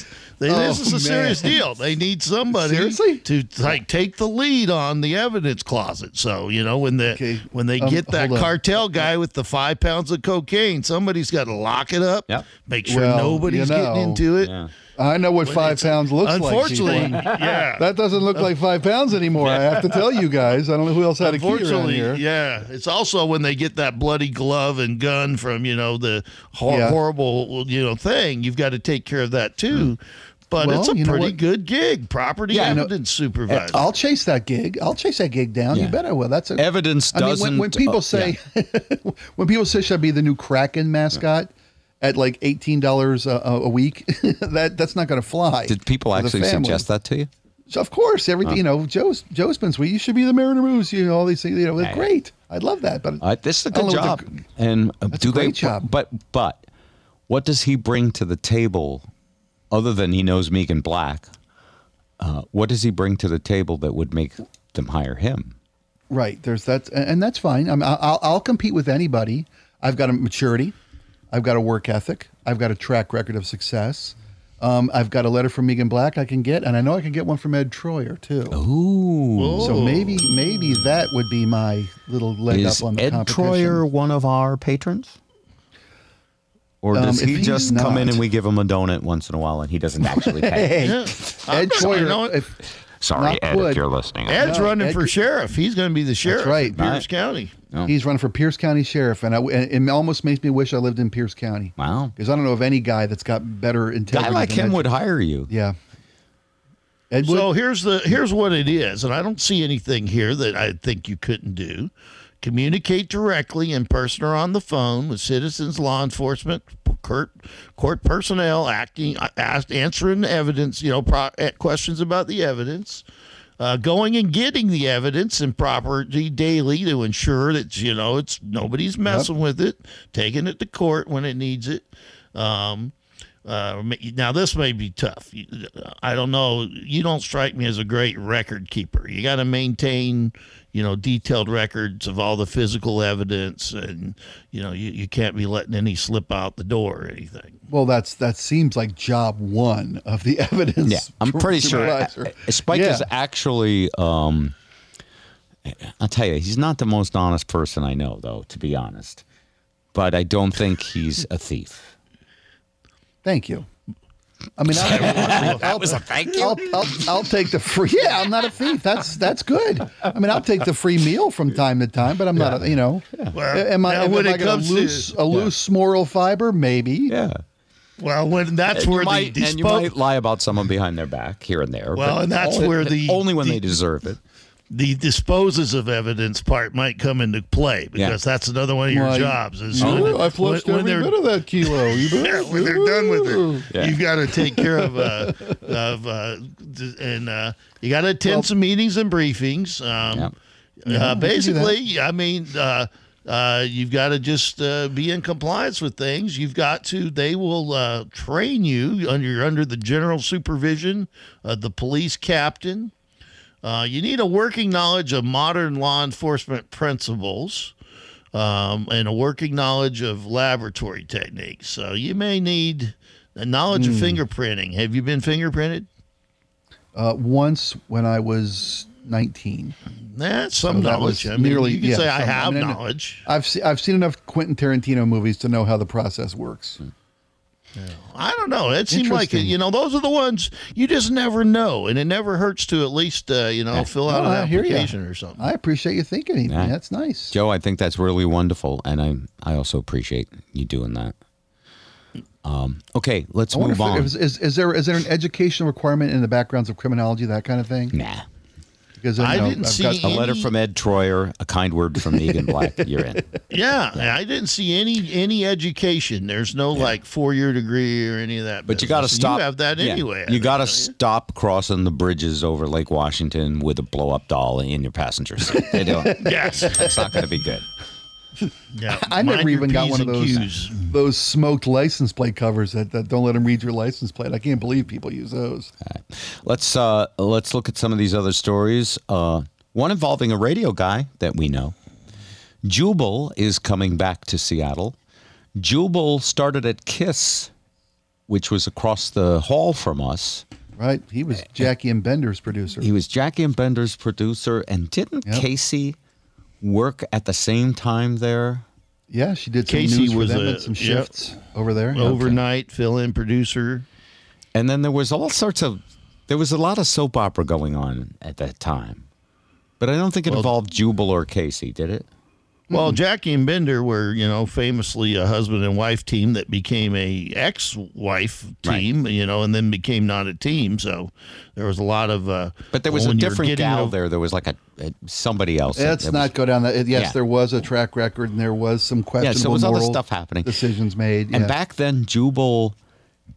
They, this Oh, is a serious deal. They need somebody Seriously? to like take the lead on the evidence closet. So you know when the Okay, when they um, get that hold on. cartel guy with the five pounds of cocaine, somebody's got to lock it up. Yep. Make sure Well, nobody's you know, getting into it. Yeah. I know what five pounds looks like. Unfortunately, yeah. that doesn't look like five pounds anymore. I have to tell you guys. I don't know who else had a key around here. yeah. It's also when they get that bloody glove and gun from you know the hor- Yeah. horrible you know thing. You've got to take care of that too. But Well, it's a pretty good gig, property Yeah, evidence supervisor. I'll chase that gig. I'll chase that gig down. Yeah. You bet I will. That's a, Evidence I mean, doesn't. when, when people uh, say yeah. when people say should I be the new Kraken mascot at like eighteen dollars a, week, that that's not going to fly. Did people actually suggest that to you? So of course, everything you know, Joe's Joe's been sweet. You should be the Mariner Moose. You know all these things. You know, great. I'd love that, but Uh, this is a good job. the- and uh, do they? job. But but what does he bring to the table, other than he knows Megan Black? Uh, what does he bring to the table that would make them hire him? Right. There's that, and that's fine. I'm, I'll, I'll compete with anybody. I've got a maturity. I've got a work ethic. I've got a track record of success. Um, I've got a letter from Megan Black I can get, and I know I can get one from Ed Troyer too. Ooh. So maybe maybe that would be my little leg Is up on the Ed competition. Troyer one of our patrons? Or Um, does if he he's just come in and we give him a donut once in a while and he doesn't actually pay? Hey, Ed So, Troyer. if, Sorry, Ed, would. if you're listening. Ed's No, running Ed for could- sheriff. He's going to be the sheriff. right. Pierce Right. County. Oh. he's running for Pierce County Sheriff, and, I, and it almost makes me wish I lived in Pierce County. Wow. Because I don't know of any guy that's got better integrity. Guy like than him Ed- would hire you. Yeah. Ed would. So here's the here's what it is, and I don't see anything here that I think you couldn't do. Communicate directly in person or on the phone with citizens, law enforcement, court, court personnel, acting, asked, answering evidence, you know, pro, eh, questions about the evidence, uh, going and getting the evidence and property daily to ensure that you know it's nobody's messing with it, taking it to court when it needs it. Um, uh, now this may be tough. I don't know. You don't strike me as a great record keeper. You got to maintain, you know, detailed records of all the physical evidence, and you know, you, you can't be letting any slip out the door or anything. Well, that's that seems like job one of the evidence. Yeah, I'm pretty sure uh, Spike Yeah. is actually. Um, I'll tell you, he's not the most honest person I know, though. To be honest, but I don't think he's a thief. Thank you. I mean, I'll, that was a thank you. I'll, I'll, I'll take the free. Yeah, I'm not a thief. That's that's good. I mean, I'll take the free meal from time to time, but I'm not. A, you know, Well, am I? now Am, when I it going comes to to- loose a loose moral fiber? Maybe. yeah. Well, when that's And where might, the and you might lie about someone behind their back here and there. Well, and that's only- where the- only when the- they deserve it. The disposes of evidence part might come into play because Yeah. that's another one of your Well, jobs. Is Oh, when- I flushed when- when every they're- bit of that kilo. You. Yeah, when they're done with it, Yeah. you've got to take care of uh, of uh, and uh, you got to attend some meetings and briefings. Um, uh, basically, I mean, uh, uh, you've got to just uh, be in compliance with things. You've got to. They will uh, train you under under the general supervision of the police captain. Uh, you need a working knowledge of modern law enforcement principles um, and a working knowledge of laboratory techniques. So you may need a knowledge of fingerprinting. Have you been fingerprinted? Uh, once when I was 19. That's some that knowledge. was I mean, nearly- you can yeah, say I some- I have mean, I know- knowledge. I've se- I've seen enough Quentin Tarantino movies to know how the process works. I don't know. It seemed like Interesting. you know those are the ones you just never know, and it never hurts to at least uh, you know fill out No, an I application or something. I appreciate you thinking. Ethan. Yeah. That's nice. Joe, I think that's really wonderful, and I I also appreciate you doing that. Um, okay, let's I move if, on. is, is, is there is there an educational requirement in the backgrounds of criminology that kind of thing? nah, Because I you know, didn't I've see got- a letter from Ed Troyer, a kind word from Megan Black. You're in. Yeah, I didn't see any any education. There's no like four year degree or any of that. But you got to business. stop. You have that yeah, anyway. I You got to don't stop crossing the bridges over Lake Washington with a blow up doll in your passenger seat. They don't. Yes. It's not going to be good. Yeah. I never even got P's one of those Q's. those smoked license plate covers that, that don't let them read your license plate. I can't believe people use those. Let's uh, let's look at some of these other stories. Uh, one involving a radio guy that we know. Jubal is coming back to Seattle. Jubal started at Kiss, which was across the hall from us. Right? He was Jackie and Bender's producer. He was Jackie and Bender's producer, and didn't Yep. Casey work at the same time there? yeah, she did some Casey news for was them a- and some yep. shifts over there. Overnight fill in producer. And then there was all sorts of there was a lot of soap opera going on at that time. But I don't think it involved Jubal or Casey, did it? Well, Jackie and Bender were, you know, famously a husband and wife team that became a ex-wife team, you know, and then became not a team. So there was a lot of. Uh, But there was well, a different gal a- there. There was like a, a somebody else. Let's that not was- go down that. Yes, Yeah. there was a track record and there was some questionable Yeah, so there was other moral stuff happening. decisions made. And yeah. back then, Jubal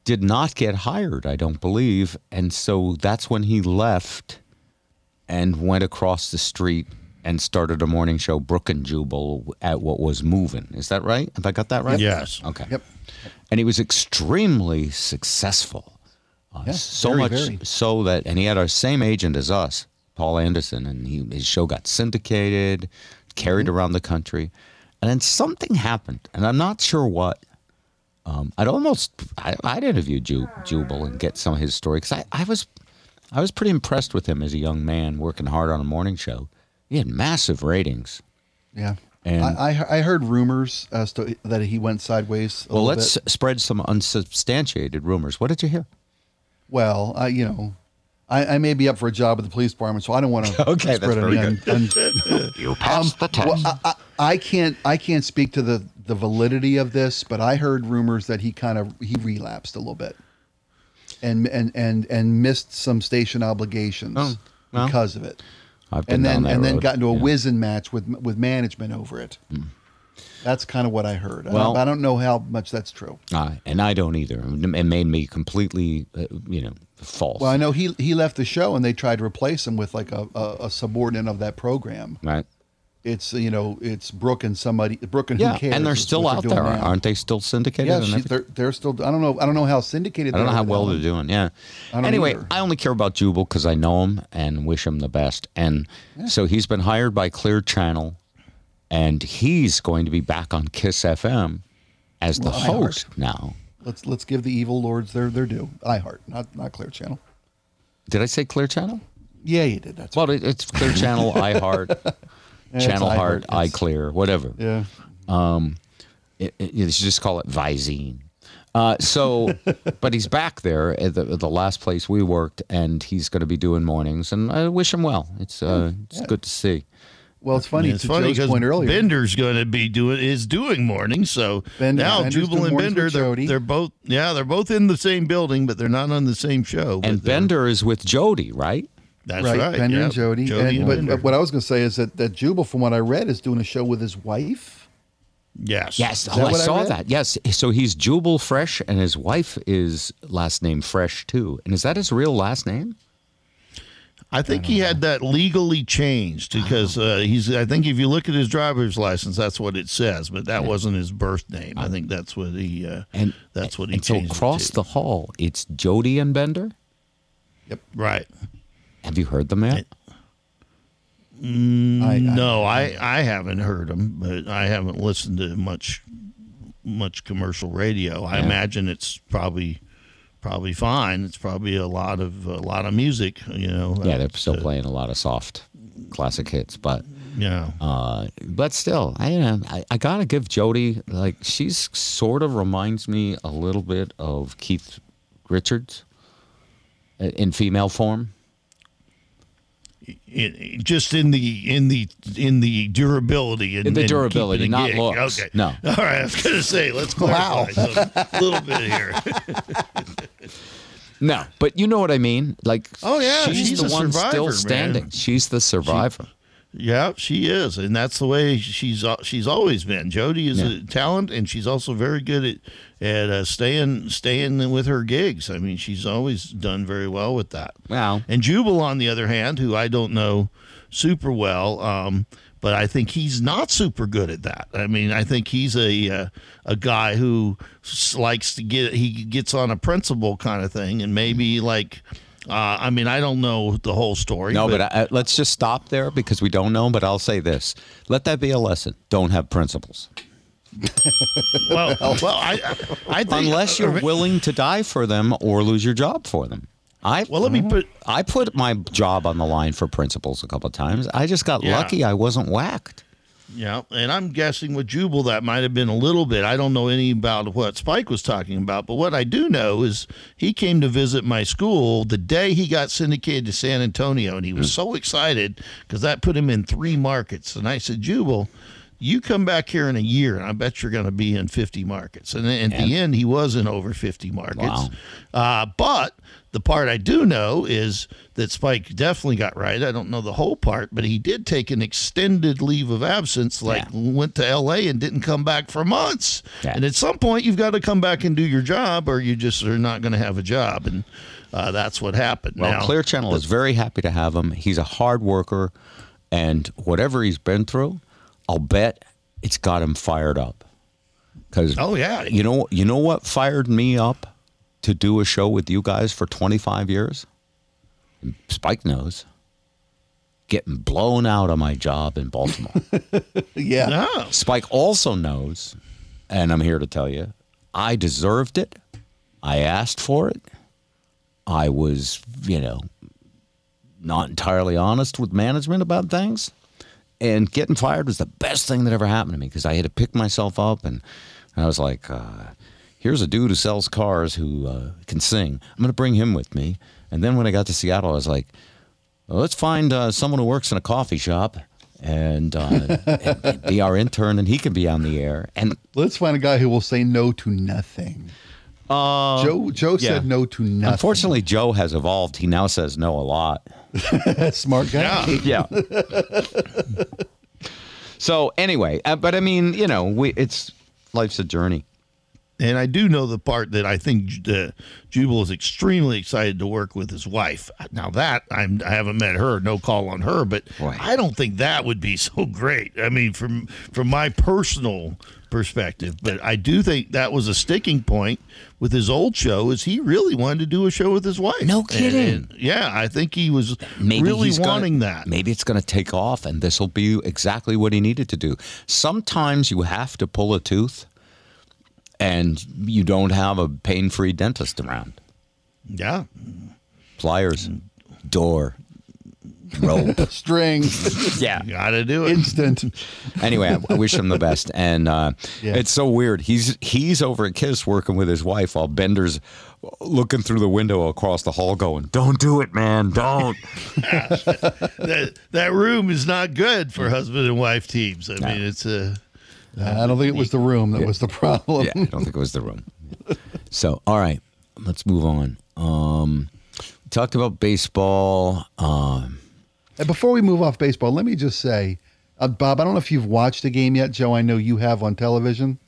did not get hired, I don't believe. And so that's when he left and went across the street and started a morning show, Brooke and Jubal, at what was moving. Is that right? Have I got that right? Yes. Okay. Yep. And he was extremely successful. Uh, Yeah, so very, much very. so that, and he had our same agent as us, Paul Anderson, and he, his show got syndicated, carried Mm-hmm. around the country. And then something happened, and I'm not sure what. Um, I'd almost, I, I'd interview Ju, Jubal and get some of his story because I, I was, I was pretty impressed with him as a young man working hard on a morning show. He had massive ratings. Yeah. And- I, I I heard rumors as to that he went sideways. A Well, let's bit. spread some unsubstantiated rumors. What did you hear? Well, I you know, I, I may be up for a job at the police department, so I don't want to. Okay, that's spread very any good. un- un- You passed um, the test. well, I, I, I can't I can't speak to the the validity of this, but I heard rumors that he kind of he relapsed a little bit, and and and and missed some station obligations Oh, well. because of it. I've been and then and then got into a Yeah. Whizzing match with with management over it. That's kind of what I heard. I Well- don't- I don't know how much that's true. Uh, and I don't either. It made me completely, uh, you know, false. Well, I know he he left the show and they tried to replace him with like a, a, a subordinate of that program. right? It's you know it's Brooke and somebody Brooke and Yeah, who cares and they're still out doing there, now. aren't they? Still syndicated. Yeah, she, they're they're still. I don't know. I don't know how syndicated. I don't know how well they're doing. Yeah. I Anyway, either. I only care about Jubal because I know him and wish him the best. And so he's been hired by Clear Channel, and he's going to be back on Kiss FM as the Well, iHeart. host now. Let's let's give the evil lords their their due. iHeart, not not Clear Channel. Did I say Clear Channel? Yeah, you did. That's Well, it, it's Clear Channel, iHeart, it's Channel Heart, Eye It's- iClear, whatever. yeah. It, it, you should just call it Visine. Uh, so, but he's back there at the, the last place we worked, and he's going to be doing mornings, and I wish him well. It's uh, it's good to see. Well, it's funny. it's to funny Joe's because point earlier. Bender's going to be doing is doing mornings. So Bender- now Bender's Jubal and Bender, they're, they're both yeah, they're both in the same building, but they're not on the same show. And Bender is with Jody, right? That's right, right, Bender yeah. and Jody. Jody and, and but Bender. uh, what I was going to say is that that Jubal, from what I read, is doing a show with his wife. yes, Yes, oh, I what I saw that. Yes, so he's Jubal Fresh, and his wife is last name Fresh too. And is that his real last name? I think he had that legally changed because uh, he's. I think if you look at his driver's license, that's what it says, but that wasn't his birth name. I think that's what he. Uh, And that's what he And so changed. it across to. the hall, it's Jody and Bender. Yep. Right. Have you heard them yet? Mm, I, I- No, I, I haven't heard them, but I haven't listened to much much commercial radio. I Yeah. imagine it's probably probably fine. It's probably a lot of a lot of music, you know. Yeah, they're uh, still playing a lot of soft classic hits, but Yeah. uh, but still, I, you know, I I gotta give Jody like she's sort of reminds me a little bit of Keith Richards uh, in female form. It- just in the in the in the durability and In the and durability, not gig. looks. Okay, No. All right, I was going to say let's clarify a little bit here. No, but you know what I mean. Like, Oh, yeah, she's, she's the one survivor, still man. standing. She's the survivor. Yeah, she is, and that's the way she's uh, she's always been. Jody is a talent, and she's also very good at at uh, staying staying with her gigs. I mean, she's always done very well with that. Wow. And Jubal, on the other hand, who I don't know super well, um, but I think he's not super good at that. I mean, I think he's a uh, a guy who likes to get he gets on a principle kind of thing, and maybe like. Uh, I mean, I don't know the whole story. No, but I, let's just stop there because we don't know. But I'll say this: let that be a lesson. Don't have principles well, well, I, I think unless you're willing to die for them or lose your job for them. I Well, let me put. I put my job on the line for principles a couple of times. I just got Yeah. lucky; I wasn't whacked. Yeah, and I'm guessing with Jubal that might have been a little bit. I don't know any about what Spike was talking about, but what I do know is he came to visit my school the day he got syndicated to San Antonio, and he was so excited because that put him in three markets. And I said, Jubal, you come back here in a year, and I bet you're going to be in 50 markets. And at the end, he was in over 50 markets. Wow. Uh, but the part I do know is that Spike definitely got right. I don't know the whole part, but he did take an extended leave of absence, like Yeah. went to LA and didn't come back for months. Yeah. And at some point, you've got to come back and do your job, or you just are not going to have a job. And uh, that's what happened. Well, now, Clear Channel is very happy to have him. He's a hard worker, and whatever he's been through, I'll bet it's got him fired up. Because Oh, yeah. you know you know what fired me up to do a show with you guys for 25 years. Spike knows. Getting blown out of my job in Baltimore. yeah. No. Spike also knows, and I'm here to tell you, I deserved it. I asked for it. I was, you know, not entirely honest with management about things. And getting fired was the best thing that ever happened to me because I had to pick myself up and I was like, uh, here's a dude who sells cars who uh, can sing. I'm going to bring him with me. And then when I got to Seattle, I was like, well, let's find uh, someone who works in a coffee shop and, uh, and- be our intern, and he can be on the air. And Let's find a guy who will say no to nothing. uh, Joe Joe yeah. said no to nothing. unfortunately, Joe has evolved. He now says no a lot. smart guy. Yeah. Yeah. so anyway, uh, but I mean, you know, we it's life's a journey. And I do know the part that I think uh, Jubal is extremely excited to work with his wife. Now that I'm, I haven't met her, no call on her, but Boy. I don't think that would be so great. I mean, from from my personal perspective, but I do think that was a sticking point with his old show. Is he really wanted to do a show with his wife? No kidding. and, yeah, I think he was Maybe really he's gonna- wanting that. Maybe it's going to take off, and this will be exactly what he needed to do. Sometimes you have to pull a tooth, and you don't have a pain-free dentist around. Yeah, Pliers, door. rope. String, yeah. Got to do it. instant. Anyway, I, I wish him the best. And uh, Yeah. it's so weird. He's he's over at Kiss working with his wife while Bender's looking through the window across the hall, going, "Don't do it, man. Don't." that, that room is not good for husband and wife teams. I mean, it's a. I don't think it was the room that was the problem. yeah, I don't think it was the room. So, all right, let's move on. Um, we talked about baseball. Um, And before we move off baseball, let me just say, uh, Bob, I don't know if you've watched a game yet. Joe, I know you have on television.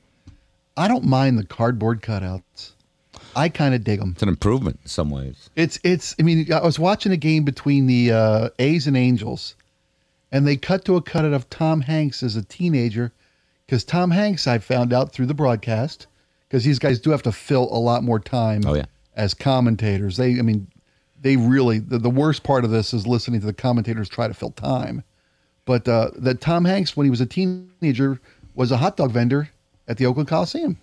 I don't mind the cardboard cutouts. I kind of dig them. it's an improvement in some ways. It's it's. I mean, I was watching a game between the uh, A's and Angels, and they cut to a cutout of Tom Hanks as a teenager, because Tom Hanks, I found out through the broadcast, because these guys do have to fill a lot more time. Oh, yeah. as commentators, they. I mean, they really. The, the worst part of this is listening to the commentators try to fill time, but uh, that Tom Hanks, when he was a teenager, was a hot dog vendor at the Oakland Coliseum.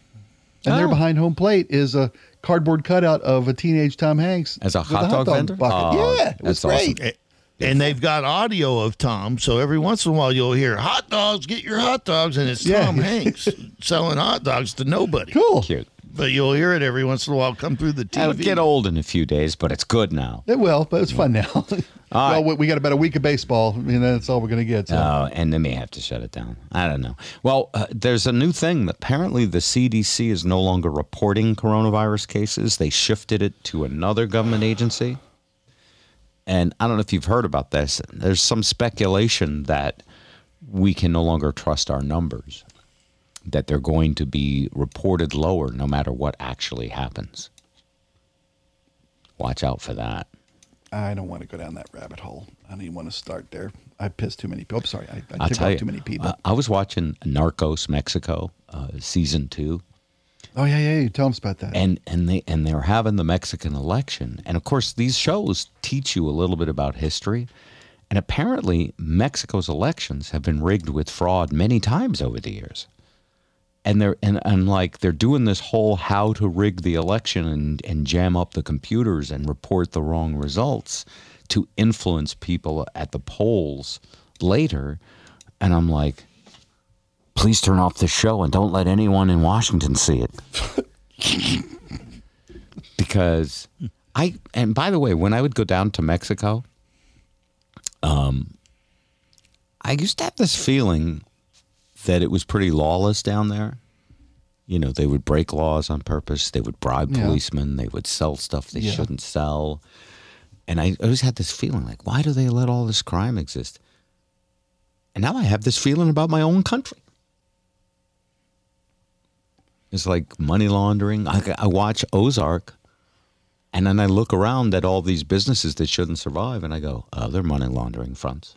And there Oh. behind home plate is a cardboard cutout of a teenage Tom Hanks As a with hot dog vendor? bucket. Oh, yeah, it was that's awesome. great. And they've got audio of Tom, so every once in a while you'll hear "hot dogs, get your hot dogs," and it's Yeah. Tom Hanks selling hot dogs to nobody. Cool. Cute. But you'll hear it every once in a while come through the TV. It'll get old in a few days, but it's good now. It will, but it's fun now. All well, right. we, we got about a week of baseball. I mean, that's all we're going to get. So. Oh, and they may have to shut it down. I don't know. Well, uh, there's a new thing. Apparently, the CDC is no longer reporting coronavirus cases. They shifted it to another government agency. And I don't know if you've heard about this. There's some speculation that we can no longer trust our numbers, that they're going to be reported lower no matter what actually happens. Watch out for that. I don't want to go down that rabbit hole. I don't even want to start there. I pissed too many people. I'm sorry. I, I I'll tipped off you. too many people. uh, I was watching Narcos Mexico uh, season two. Oh yeah, yeah. Tell us about that. and and they and they're having the Mexican election, and of course these shows teach you a little bit about history, and apparently Mexico's elections have been rigged with fraud many times over the years, and they're and, and like they're doing this whole how to rig the election and and jam up the computers and report the wrong results to influence people at the polls later, and I'm like. Please turn off the show and don't let anyone in Washington see it because I and by the way, when I would go down to Mexico, um, I used to have this feeling that it was pretty lawless down there. You know, they would break laws on purpose. They would bribe Yeah. policemen. They would sell stuff they Yeah. shouldn't sell. And I always had this feeling like, why do they let all this crime exist? And now I have this feeling about my own country. It's like money laundering. I, I watch Ozark, and then I look around at all these businesses that shouldn't survive, and I go, "Oh, they're money laundering fronts."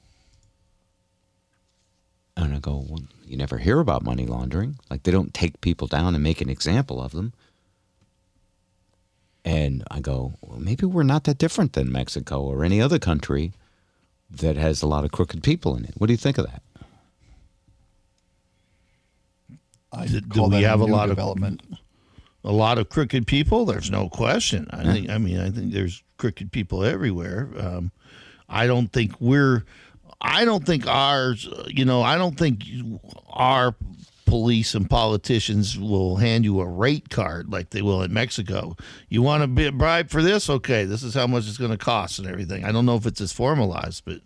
And I go, well, "You never hear about money laundering. Like they don't take people down and make an example of them." And I go, well, "Maybe we're not that different than Mexico or any other country that has a lot of crooked people in it." What do you think of that? I Do- do we have a lot of- development. a lot of crooked people. There's no question. I think. I mean, I think there's crooked people everywhere. Um, I don't think we're. I don't think ours. You know, I don't think our police and politicians will hand you a rate card like they will in Mexico. You want to be a bribe for this? Okay, this is how much it's going to cost and everything. I don't know if it's as formalized, but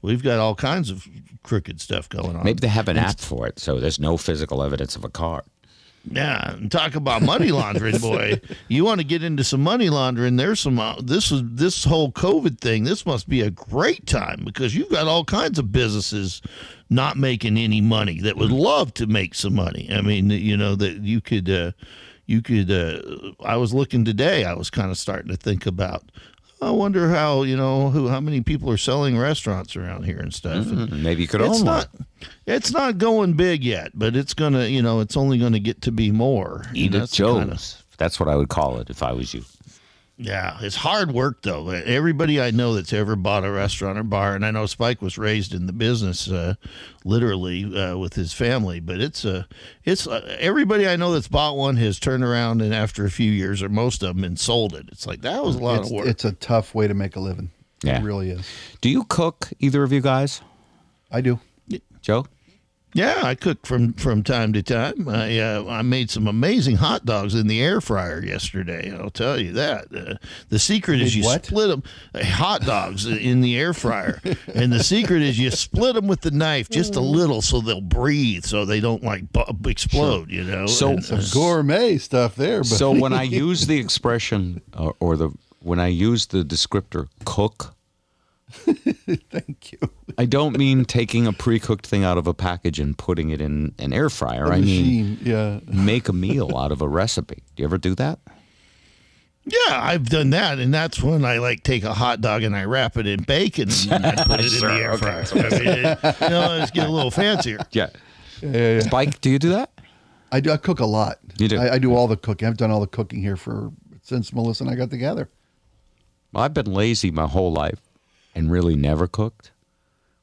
we've got all kinds of crooked stuff going on. Maybe they have an app for it, so there's no physical evidence of a card. Yeah, and talk about money laundering, boy. You want to get into some money laundering? There's some. Uh, this is this whole COVID thing. This must be a great time because you've got all kinds of businesses not making any money that would love to make some money. I mean, you know that you could. Uh, you could. Uh, I was looking today. I was kind of starting to think about. I wonder how you know who how many people are selling restaurants around here and stuff. And Maybe you could it's own not one. it's not going big yet, but it's gonna you know it's only gonna get to be more. Edith the kinda- Jones. That's what I would call it if I was you. Yeah, it's hard work though. Everybody I know that's ever bought a restaurant or bar, and I know Spike was raised in the business, uh, literally uh, with his family. But it's uh, it's uh, everybody I know that's bought one has turned around and after a few years, or most of them, and sold it. It's like that was a lot It's, of work. it's a tough way to make a living. Yeah. It really is. Do you cook, either of you guys? I do. Joe? Yeah, I cook from from time to time. I uh, I made some amazing hot dogs in the air fryer yesterday. I'll tell you that. Uh, the secret is you what? split them hot dogs in the air fryer, and the secret is you split them with the knife just a little so they'll breathe, so they don't like bu- explode. You know. So- And, uh, Gourmet stuff there. But So when I use the expression uh, or the when I use the descriptor cook, thank you. I don't mean taking a pre-cooked thing out of a package and putting it in an air fryer. I mean Yeah. make a meal out of a recipe. Do you ever do that? yeah, I've done that, and that's when I like take a hot dog and I wrap it in bacon and I put it in the air fryer. I mean, it- you know, let's get a little fancier. Yeah. Yeah, yeah, yeah. Spike, do you do that? I do. I cook a lot. You do? I, I do all the cooking. I've done all the cooking here for since Melissa and I got together. Well, I've been lazy my whole life and really never cooked.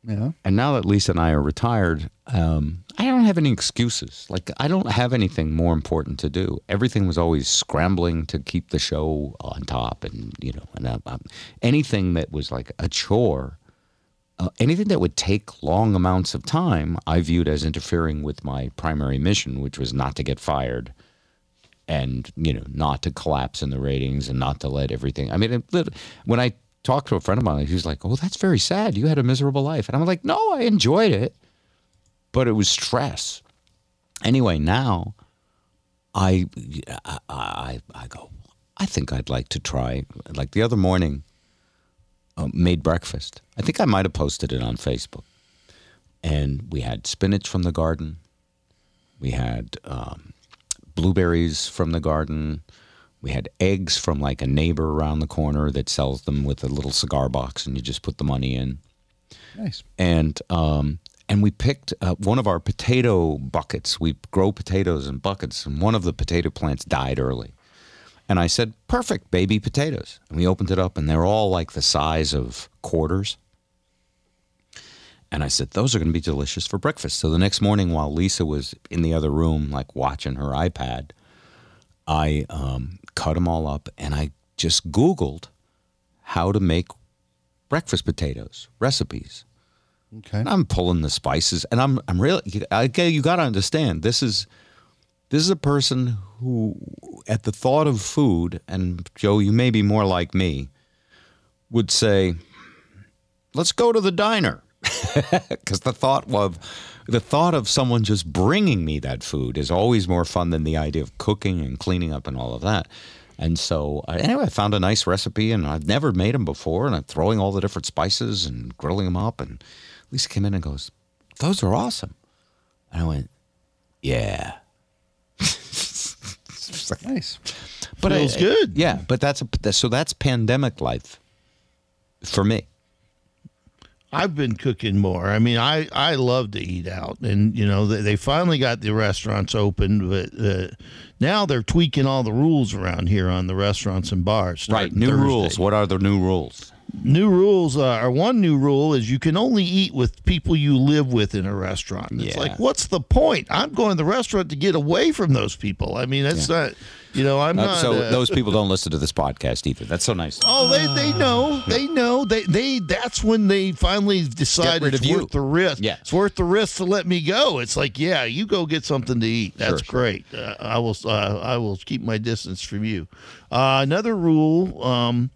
Yeah. And now that Lisa and I are retired, um, I don't have any excuses. Like I don't have anything more important to do. Everything was always scrambling to keep the show on top, and you know, and um, um, anything that was like a chore, uh, anything that would take long amounts of time, I viewed as interfering with my primary mission, which was not to get fired, and you know, not to collapse in the ratings, and not to let everything. I mean, when I talked to a friend of mine, was like, "Oh, that's very sad. You had a miserable life," and I'm like, "No, I enjoyed it." but it was stress. Anyway, now I, I, I, I go, I think I'd like to try, like the other morning, uh, made breakfast. I think I might have posted it on Facebook. And we had spinach from the garden. We had um, blueberries from the garden. We had eggs from like a neighbor around the corner that sells them with a little cigar box, and you just put the money in Nice. and um, and we picked uh, one of our potato buckets. We grow potatoes in buckets, and one of the potato plants died early. And I said, "Perfect, baby potatoes." And we opened it up, and they're all like the size of quarters. And I said, "Those are going to be delicious for breakfast." So the next morning, while Lisa was in the other room, like watching her iPad, I um, cut them all up, and I just Googled how to make breakfast potatoes recipes. Okay. And I'm pulling the spices, and I'm I'm really you, I, you got to understand this is this is a person who, at the thought of food, and Joe, you may be more like me, would say, "Let's go to the diner," because the thought of the thought of someone just bringing me that food is always more fun than the idea of cooking and cleaning up and all of that. And so, uh, anyway, I found a nice recipe, and I've never made them before, and I'm throwing all the different spices and grilling them up. And Lisa came in and goes, "Those are awesome," and I went, "Yeah." Nice. But Feels I- good. Yeah, but that's a, so that's pandemic life for me. I've been cooking more. I mean, I, I love to eat out, and you know they, they finally got the restaurants open, but uh, now they're tweaking all the rules around here on the restaurants and bars. starting New Thursday. rules. What are the new rules? New rules uh, are one new rule is you can only eat with people you live with in a restaurant. It's Yeah. like, what's the point? I'm going to the restaurant to get away from those people. I mean, that's not, you know, I'm Uh, not. so uh, those people don't listen to this podcast either. That's so nice. Oh, they, they know. They know. They they that's when they finally decide rid it's you. worth the risk. Yeah. It's worth the risk to let me go. It's like, yeah, you go get something to eat. That's Sure, sure. great. Uh, I will uh, I will keep my distance from you. Uh, another rule, um,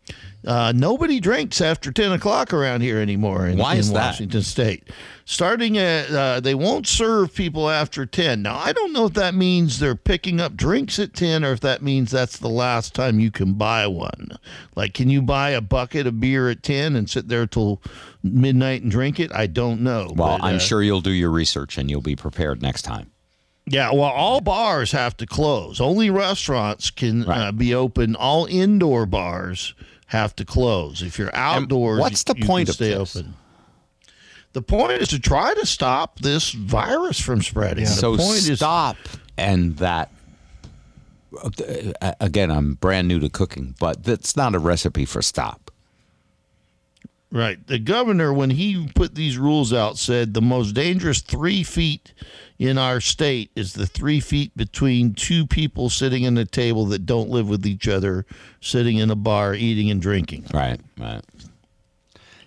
uh, nobody drinks after 10 o'clock around here anymore in, Why in is that? Washington State. Starting at, uh, they won't serve people after 10. Now, I don't know if that means they're picking up drinks at 10 or if that means that's the last time you can buy one. Like, can you buy a bucket of beer at 10 and sit there till midnight and drink it? I don't know. Well, but, I'm uh, sure you'll do your research and you'll be prepared next time. Yeah, well, all bars have to close. Only restaurants can uh, Right. be open. All indoor bars have to close. If you're outdoors, what's the you point can of stay this? open. The point is to try to stop this virus from spreading. The so point is stop and that. uh, Again, I'm brand new to cooking, but that's not a recipe for stop. Right. The governor, when he put these rules out, said the most dangerous three feet in our state is the three feet between two people sitting at a table that don't live with each other, sitting in a bar, eating and drinking. Right, right.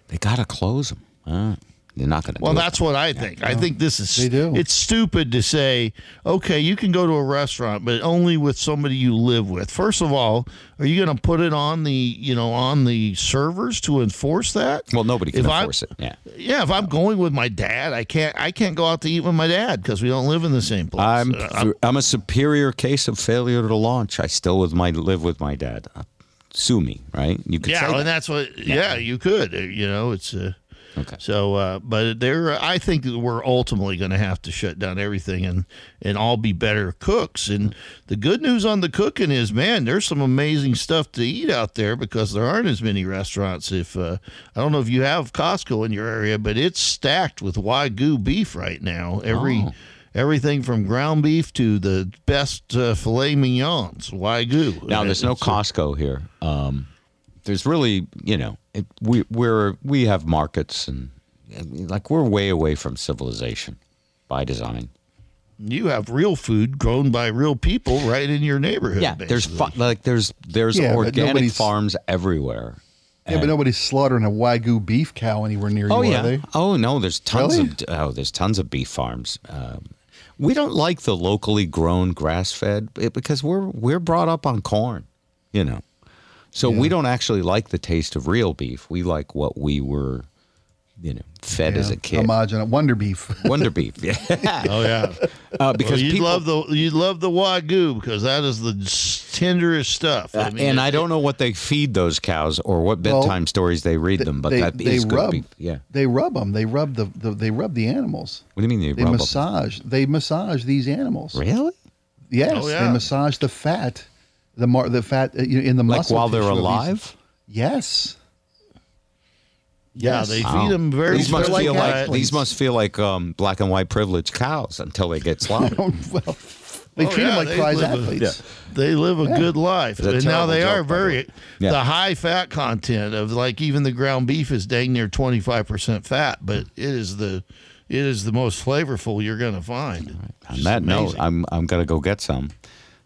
They got to close them. Uh, they're not going to. Well, do it. that's what I think. I think this is They do. It's stupid to say, okay, you can go to a restaurant, but only with somebody you live with. First of all, are you going to put it on the you know on the servers to enforce that? Well, nobody can If I- enforce it. Yeah. Yeah, if I'm going with my dad, I can't. I can't go out to eat with my dad because we don't live in the same place. I'm Uh, I'm a superior case of failure to launch. I still with my live with my dad. Uh, sue me, right? You could yeah, say and that. that's what. Yeah, you could. uh, You know, it's. Uh, Okay. So, uh, but there, I think we're ultimately going to have to shut down everything and and all be better cooks. And the good news on the cooking is, man, there's some amazing stuff to eat out there because there aren't as many restaurants. If uh, I don't know if you have Costco in your area, but it's stacked with wagyu beef right now. Every Oh. everything from ground beef to the best uh, filet mignons, wagyu. Now there's no Costco here. Um, there's really, you know, it, we we're we have markets and like we're way away from civilization by design. You have real food grown by real people right in your neighborhood. Yeah, there's basically. fu- like there's there's Yeah, organic farms everywhere. Yeah, but nobody's slaughtering a wagyu beef cow anywhere near you, Oh are yeah. they? Oh no, there's tons Really? of oh there's tons of beef farms. Um, we don't like the locally grown grass fed because we're we're brought up on corn, you know. So we don't actually like the taste of real beef. We like what we were, you know, fed as a kid. Homogenous Wonder beef. Wonder beef, yeah. Oh yeah, Uh, because because you people, love the you love the wagyu because that is the tenderest stuff. Uh, mean, and it- I don't know what they feed those cows or what Well, bedtime stories they read them, but they, that they is good rub, beef. Yeah. They rub them. They rub the, the they rub the animals. What do you mean they, They rub 'em? massage. They massage these animals. Really? Yes, Oh, yeah. they massage the fat, the mar- the fat uh, in the Like muscle while they're tissue of these- alive? Yes. yeah, Yes. they Wow. feed them very. These must They're like feel like these must feel like um, black and white privileged cows until they get slaughtered. well, they Oh, treat yeah, them like prize live a- athletes. They live a good life, a and now they joke, are by the very. Yeah. the high fat content of like even the ground beef is dang near twenty five percent fat, but it is the it is the most flavorful you're going to find. On Just that note. I'm I'm gonna go get some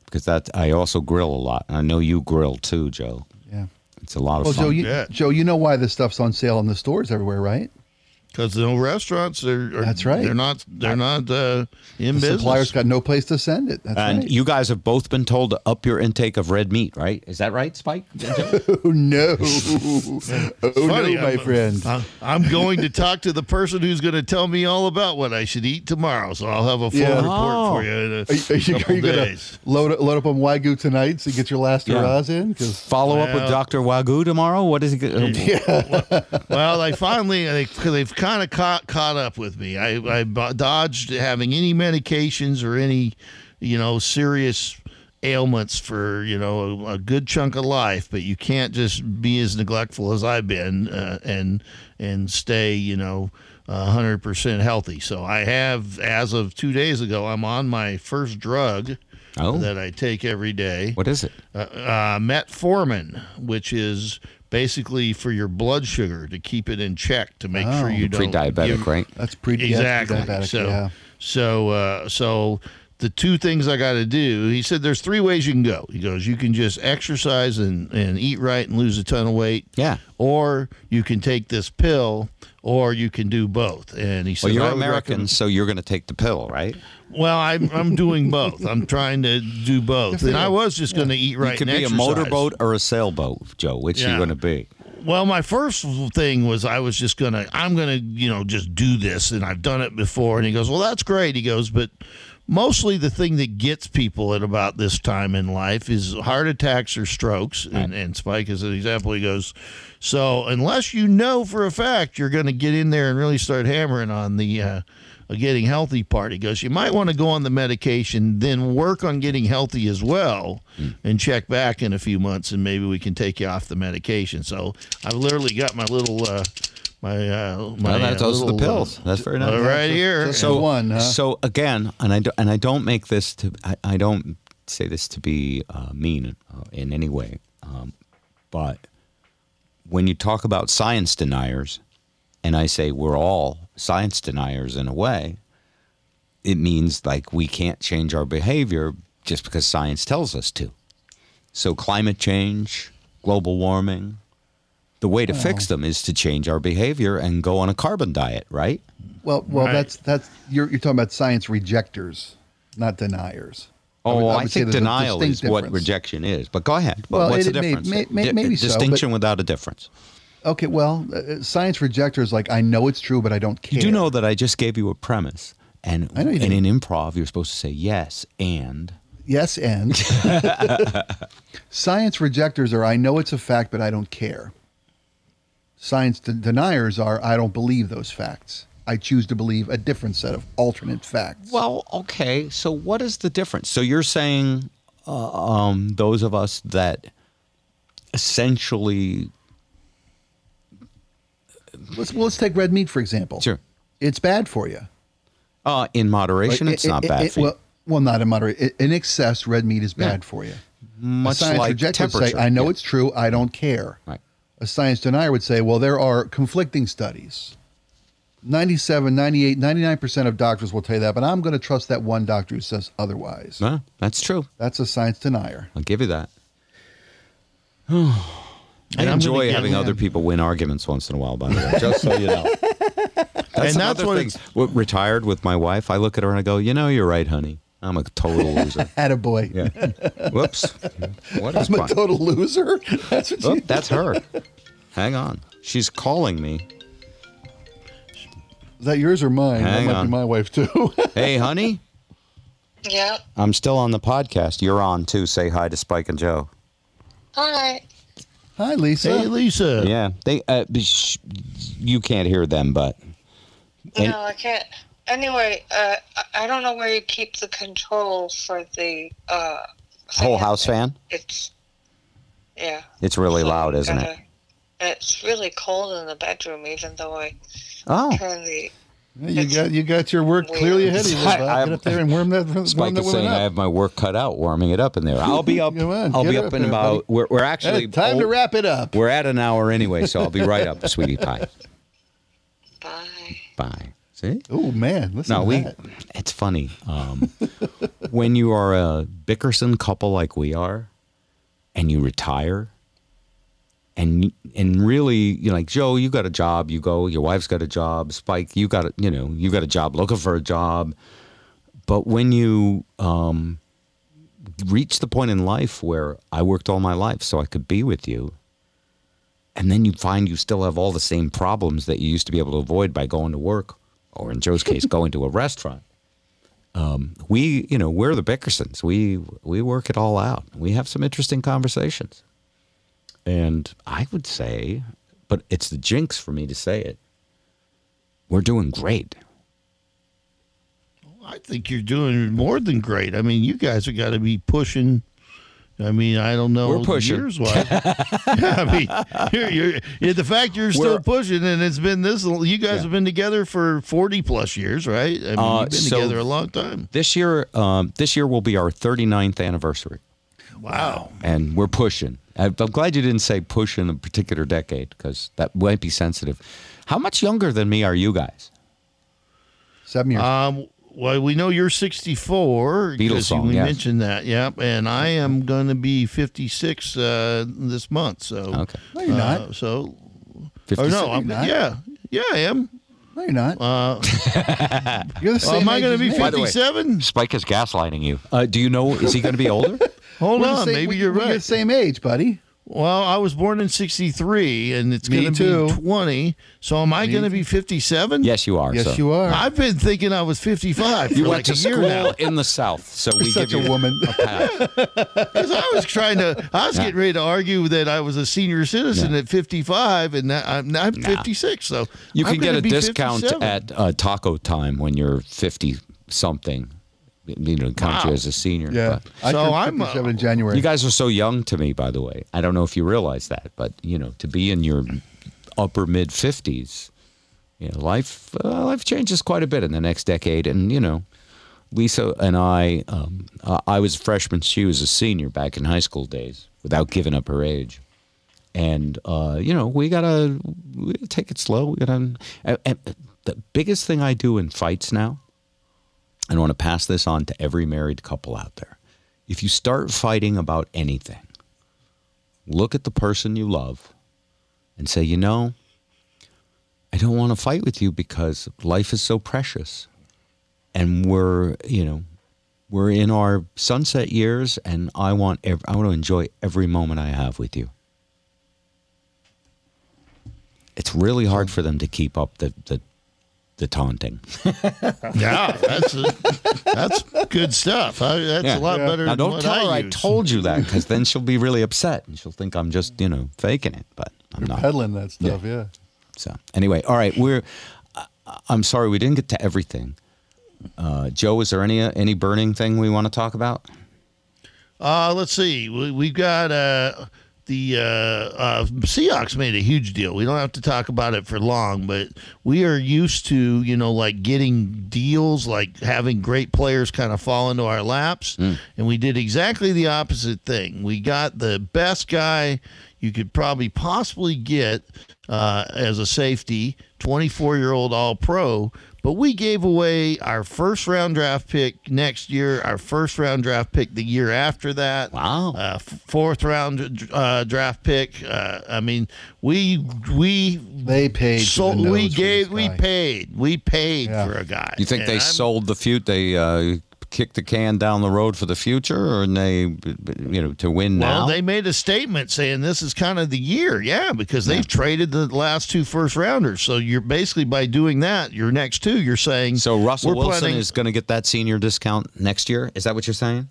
because that I also grill a lot. I know you grill too, Joe. Yeah. It's a lot of Well, fun. Joe, you, Yeah. Joe, you know why this stuff's on sale in the stores everywhere, right? Because no restaurants are, are That's right. They're not they're not uh, in The business. supplier's got no place to send it. That's and right. you guys have both been told to up your intake of red meat, right? Is that right, Spike? oh no! oh Funny, no, my I'm- friend. I'm- I'm going to talk to the person who's going to tell me all about what I should eat tomorrow. So I'll have a full Yeah. report Oh. for you in a Are you, are you, couple are you gonna load load up on wagyu tonight so you get your last Yeah. hurrahs in? Because Follow up with Doctor Wagyu tomorrow. What is he? Go- Well, they finally they they've kind of caught caught up with me. I I dodged having any medications or any you know serious ailments for you know a, a good chunk of life, but you can't just be as neglectful as I've been uh, and and stay you know. hundred percent healthy. So I have, as of two days ago, I'm on my first drug Oh. that I take every day What is it? uh, uh, metformin, which is basically for your blood sugar to keep it in check to make sure Oh. you don't Pre-diabetic, give- right? that's pre yeah, Exactly. pre-diabetic, so, yeah. so, uh, so the two things I got to do. He said there's three ways you can go. He goes, you can just exercise and, and eat right and lose a ton of weight. Yeah. Or you can take this pill, or you can do both. And he said, Well, you're American, recommend- so you're going to take the pill, right? Well, I'm I'm doing both. I'm trying to do both, and I was just going to eat right. you could and be a motorboat or a sailboat, Joe. Which Yeah. you going to be? Well, my first thing was I was just gonna I'm gonna you know just do this, and I've done it before. And he goes, well, that's great. He goes, but mostly the thing that gets people at about this time in life is heart attacks or strokes. And, and Spike is an example. He goes, so unless you know for a fact you're going to get in there and really start hammering on the uh, uh, getting healthy part, he goes, you might want to go on the medication, then work on getting healthy as well, and check back in a few months, and maybe we can take you off the medication. So I've literally got my little. Uh, my uh, my Well, that, uh, those are the little, uh, pills. That's very uh, nice. right here. So And- one, huh? So again, and I do, and I don't make this to I, I don't say this to be uh, mean uh, in any way, um, but when you talk about science deniers, and I say we're all science deniers in a way, it means like we can't change our behavior just because science tells us to. So climate change, global warming, the way to fix them is to change our behavior and go on a carbon diet, right? Well, well, Right. that's that's you're you're talking about science rejectors, not deniers. I Oh, would- I, would say think denial is distinct what rejection is. But go ahead. Well, What's it- the it may- difference? may- may- Di- maybe so, distinction but- without a difference. Okay, well, uh, science rejectors like I know it's true, but I don't care. You do know that I just gave you a premise, and I know you and in improv you're supposed to say yes and. Yes, and science rejectors are I know it's a fact, but I don't care. Science de- deniers are I don't believe those facts. I choose to believe a different set of alternate facts. Well, okay. So what is the difference? So you're saying uh, um, those of us that essentially let's well, let's take red meat for example. Sure. it's bad for you. uh, in moderation, Like, it's it- not it- bad it- for you. well, well, not in moderate. i- In excess, red meat is bad for you. Much a science like rejector would say. I know Yeah. it's true, I don't care. Right. A science denier would say, well, there are conflicting studies. 97, 98, 99% of doctors will tell you that, but I'm going to trust that one doctor who says otherwise. No, that's true. That's a science denier. I'll give you that. I And I'm enjoy get- having other people win arguments once in a while, by the way, just so you know. That's And that's another what thing. it's- Retired with my wife, I look at her and I go, you know, you're right, honey. I'm a total loser. Attaboy. Yeah. Whoops. What is I'm a total loser. That's what you. that's her. Hang on. She's calling me. Is that yours or mine? that Hang might on. be my wife too. Hey, honey. Yep. I'm still on the podcast. You're on too. Say hi to Spike and Joe. Hi. Hi, Lisa. Hey, Lisa. Yeah, they. Uh, sh- you can't hear them, but And- no, I can't. Anyway, uh, I- I don't know where you keep the control for the uh, whole house fan. It's yeah. It's really So loud, isn't it? gotta- It's really cold in the bedroom, even though I Oh, turn the. You got you got your work clearly ahead of you. I- Bob. Get up there and warm that. warm Spike that is woman saying I have my work cut out warming it up in there. I'll be up. On, I'll be up up in there, about. We're, we're Hey, actually time to oh, wrap it up. We're at an hour anyway, so I'll be right up, sweetie pie. Bye. Bye. See? Oh man, listen No, to we. that. It's funny um, when you are a Bickerson couple like we are, and you retire, and and really, you know, like Joe, you got a job. You go. Your wife's got a job. Spike, you got a, you know, you got a job. Looking for a job, but when you um, reach the point in life where I worked all my life so I could be with you. And then you find you still have all the same problems that you used to be able to avoid by going to work, or in Joe's case, going to a restaurant Um, we you know we're the Bickersons. We we work it all out. We have some interesting conversations, and I would say, but it's the jinx for me to say it. We're doing great. I think you're doing more than great. I mean, you guys have got to be pushing. I mean, I don't know. We're pushing. Years wise. yeah, I mean, you're, you're, yeah, the fact you're still We're- pushing, and it's been this. You guys Yeah. have been together for forty plus years, right? I mean, Uh, you've been so- together a long time. This year, um, this year will be our 39th anniversary, Wow. and we're pushing. I'm I'm glad you didn't say push in a particular decade because that might be sensitive. How much younger than me are you guys? Seven years. Um, well, we know you're 64 Beatles because song, we yes. mentioned that. Yep, and I am going to be 56 uh, this month. So Okay. no, you're uh, not. so, 56? no, I'm, not. yeah, yeah, I am. No, you're not. Uh, you're the same am I going to be me. By the way- 57? Spike is gaslighting you. Uh, do you know? Is he going to be older? Hold We're on, same- maybe we- you're we're right. the same age, buddy. Well, I was born in 63 and it's going to be 20. So am I going to be 57? yes, you are. Yes, so. you are. I've been thinking I was 55 You for went like to a school now. in the South, so we Such give a you woman. a pass. 'Cause I was trying to, I was Yeah. getting ready to argue that I was a senior citizen Yeah. at 55 and I'm, I'm 56. So You I'm can get a discount 57. at uh, taco time when you're 50 something. You know, count you Wow. as a senior. Yeah. but- So I'm, uh, 57 in January. You guys are so young to me, by the way. I don't know if you realize that, but you know, to be in your upper mid 50s, you know, life uh, life changes quite a bit in the next decade. And you know, Lisa and I, um, uh, I was a freshman, she was a senior back in high school days, without giving up her age. And uh, you know, we gotta, we gotta take it slow. We gotta. And, and the biggest thing I do in fights now, and I want to pass this on to every married couple out there. If you start fighting about anything, look at the person you love and say, you know, I don't want to fight with you because life is so precious. And we're, you know, we're in our sunset years and I want ev- I want to enjoy every moment I have with you. It's really hard for them to keep up the the, the taunting. Yeah, that's that's good stuff. I, that's Yeah. a lot better Now don't what tell I her I told you that because then she'll be really upset and she'll think I'm just you know faking it, but I'm not. Peddling that stuff, yeah. So anyway, all right, we're. I- I'm sorry we didn't get to everything. Uh, Joe, is there any any burning thing we want to talk about? Uh, let's see. We, we've got uh, the uh, uh, Seahawks made a huge deal. We don't have to talk about it for long, but we are used to, you know, like getting deals, like having great players kind of fall into our laps. And we did exactly the opposite thing. We got the best guy you could probably possibly get uh, as a safety, 24 year old All Pro. But we gave away our first round draft pick next year, our first round draft pick the year after that. Wow. Uh, fourth round uh, draft pick. Uh, I mean, we we They paid. to so the we for gave we paid we paid Yeah. for a guy. You think And they I'm- sold the feud? They kicked the can down the road for the future, or they, you know, to win Well, now? Well, they made a statement saying this is kind of the year, yeah, because they've traded the last two first rounders. So you're basically by doing that, your next two, you're saying so Russell we're Wilson planning- is going to get that senior discount next year. Is that what you're saying?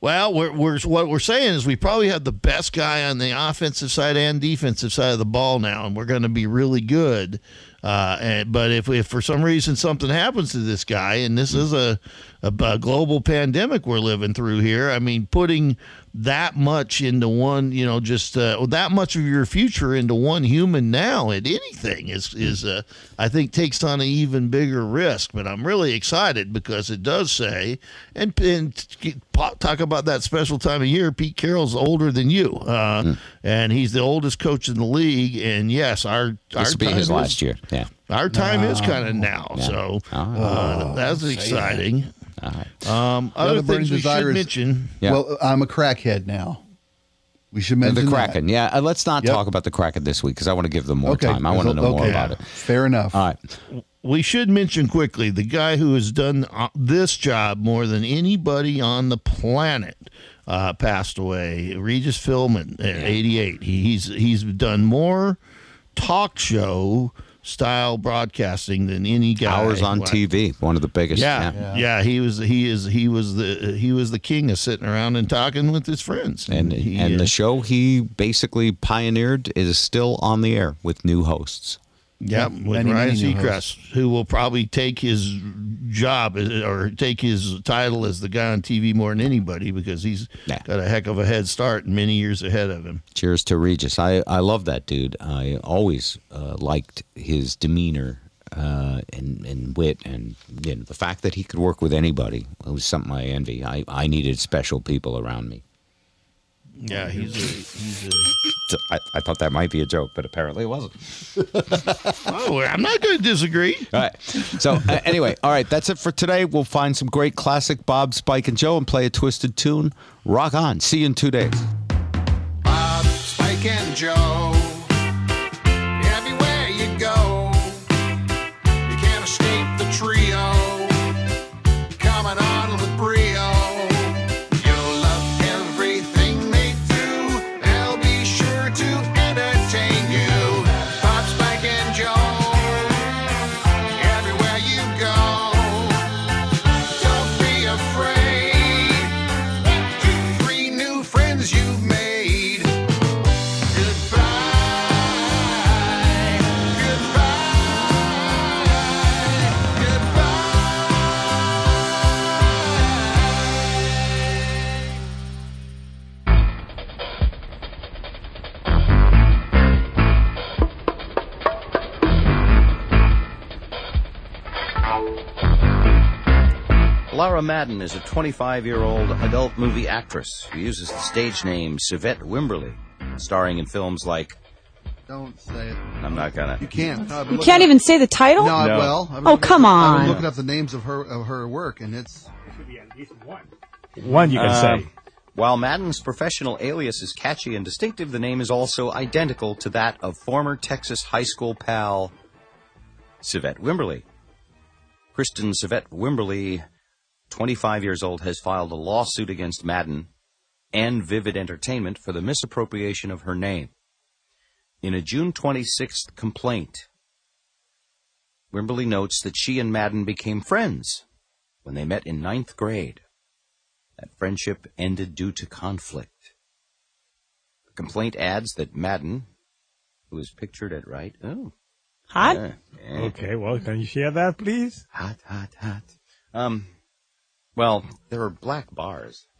Well, we're, we're what we're saying is we probably have the best guy on the offensive side and defensive side of the ball now, and we're going to be really good. Uh, and, but if, if for some reason something happens to this guy, and this is a, a, a global pandemic we're living through here, I mean, putting that much into one, you know, just uh, that much of your future into one human now at anything is is uh, I think takes on an even bigger risk. But I'm really excited because it does say and, and talk about that special time of year. Pete Carroll's older than you, uh, and he's the oldest coach in the league. And yes, our our This will be his is- last year. Yeah. Our time is kind of now, so uh, that's exciting. All right. Um, other other things we should is- mention. Yeah. Well, I'm a crackhead now. We should mention the that. Kraken. Yeah. uh, let's not Yep. talk about the Kraken this week because I want to give them more Okay. time. I want to know more about it. Fair enough. All right. we should mention quickly the guy who has done uh, this job more than anybody on the planet uh, passed away. Regis Philbin at 88. He, he's he's done more talk show style broadcasting than any guy. Hours on Like- TV. One of the biggest. Yeah, yeah, He was he is he was the he was the king of sitting around and talking with his friends. And he, and uh, the show he basically pioneered is still on the air with new hosts. Yep, Yeah, with many, Ryan many Seacrest, who will probably take his job uh, or take his title as the guy on TV more than anybody because he's Yeah. got a heck of a head start and many years ahead of him. Cheers to Regis. I, I love that dude. I always uh, liked his demeanor uh, and, and wit, and you know, the fact that he could work with anybody it was something I envy. I, I needed special people around me. Yeah, he's a, he's a. So I, I thought that might be a joke, but apparently it wasn't. Oh, I'm not going to disagree. All right. So uh, anyway, all right. That's it for today. We'll find some great classic Bob, Spike, and Joe, and play a twisted tune. Rock on. See you in two days. Bob, Spike, and Joe. Laura Madden is a 25 year old adult movie actress who uses the stage name Savette Wimberly, starring in films like. Don't say it. I'm not gonna. You can't. No, You can't up- even say the title? No, I No. will. I've been Oh, looking- on. I've on. been looking up the names of her of her work, and it's One One you can Um, say. While Madden's professional alias is catchy and distinctive, the name is also identical to that of former Texas high school pal Savette Wimberly. Kristen Savette Wimberly, 25 years old, has filed a lawsuit against Madden and Vivid Entertainment for the misappropriation of her name. In a June 26th complaint, Wimberly notes that she and Madden became friends when they met in ninth grade. That friendship ended due to conflict. The complaint adds that Madden, who is pictured at right, oh, Hot? yeah, yeah, Okay, well, can you share that, please? hot, hot, hot. Um, well, there were black bars.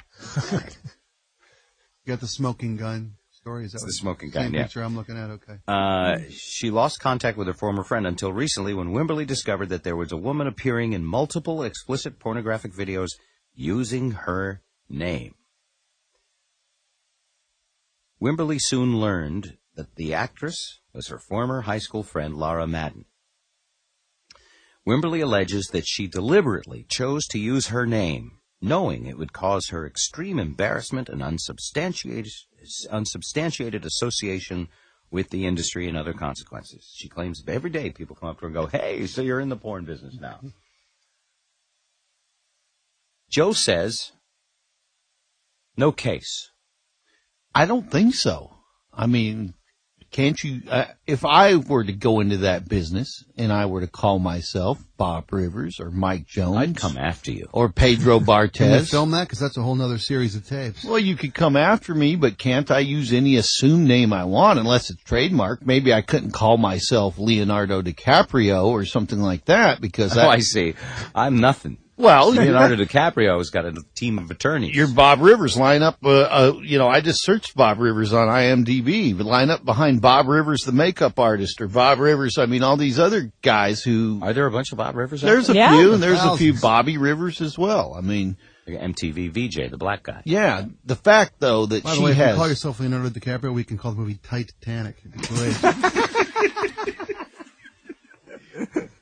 You got the smoking gun story? Is that It's the what- smoking same gun, yeah. picture I'm looking at? Okay. Uh, she lost contact with her former friend until recently when Wimberly discovered that there was a woman appearing in multiple explicit pornographic videos using her name. Wimberly soon learned that the actress was her former high school friend Laura Madden. Wimberly alleges that she deliberately chose to use her name, knowing it would cause her extreme embarrassment and unsubstantiated, unsubstantiated association with the industry and other consequences. She claims that every day people come up to her and go, Hey, so you're in the porn business now. Joe says, no case. I don't think so. I mean, can't you? Uh, if I were to go into that business and I were to call myself Bob Rivers or Mike Jones, I'd come after you. or Pedro Bartez. film that? Because that's a whole nother series of tapes. Well, you could come after me, but can't I use any assumed name I want unless it's trademarked? Maybe I couldn't call myself Leonardo DiCaprio or something like that because Oh, I see. I'm nothing. Well, Leonardo DiCaprio's got a team of attorneys. your Bob Rivers line up. Uh, uh, you know, I just searched Bob Rivers on IMDb. But line up behind Bob Rivers, the makeup artist, or Bob Rivers. I mean, all these other guys who. Are there a bunch of Bob Rivers? out There's a Yeah. few, and there's a few Bobby Rivers as well. I mean. MTV VJ, the black guy. yeah. The fact though that By the she way, if you call yourself Leonardo DiCaprio, we can call the movie Titanic. Great.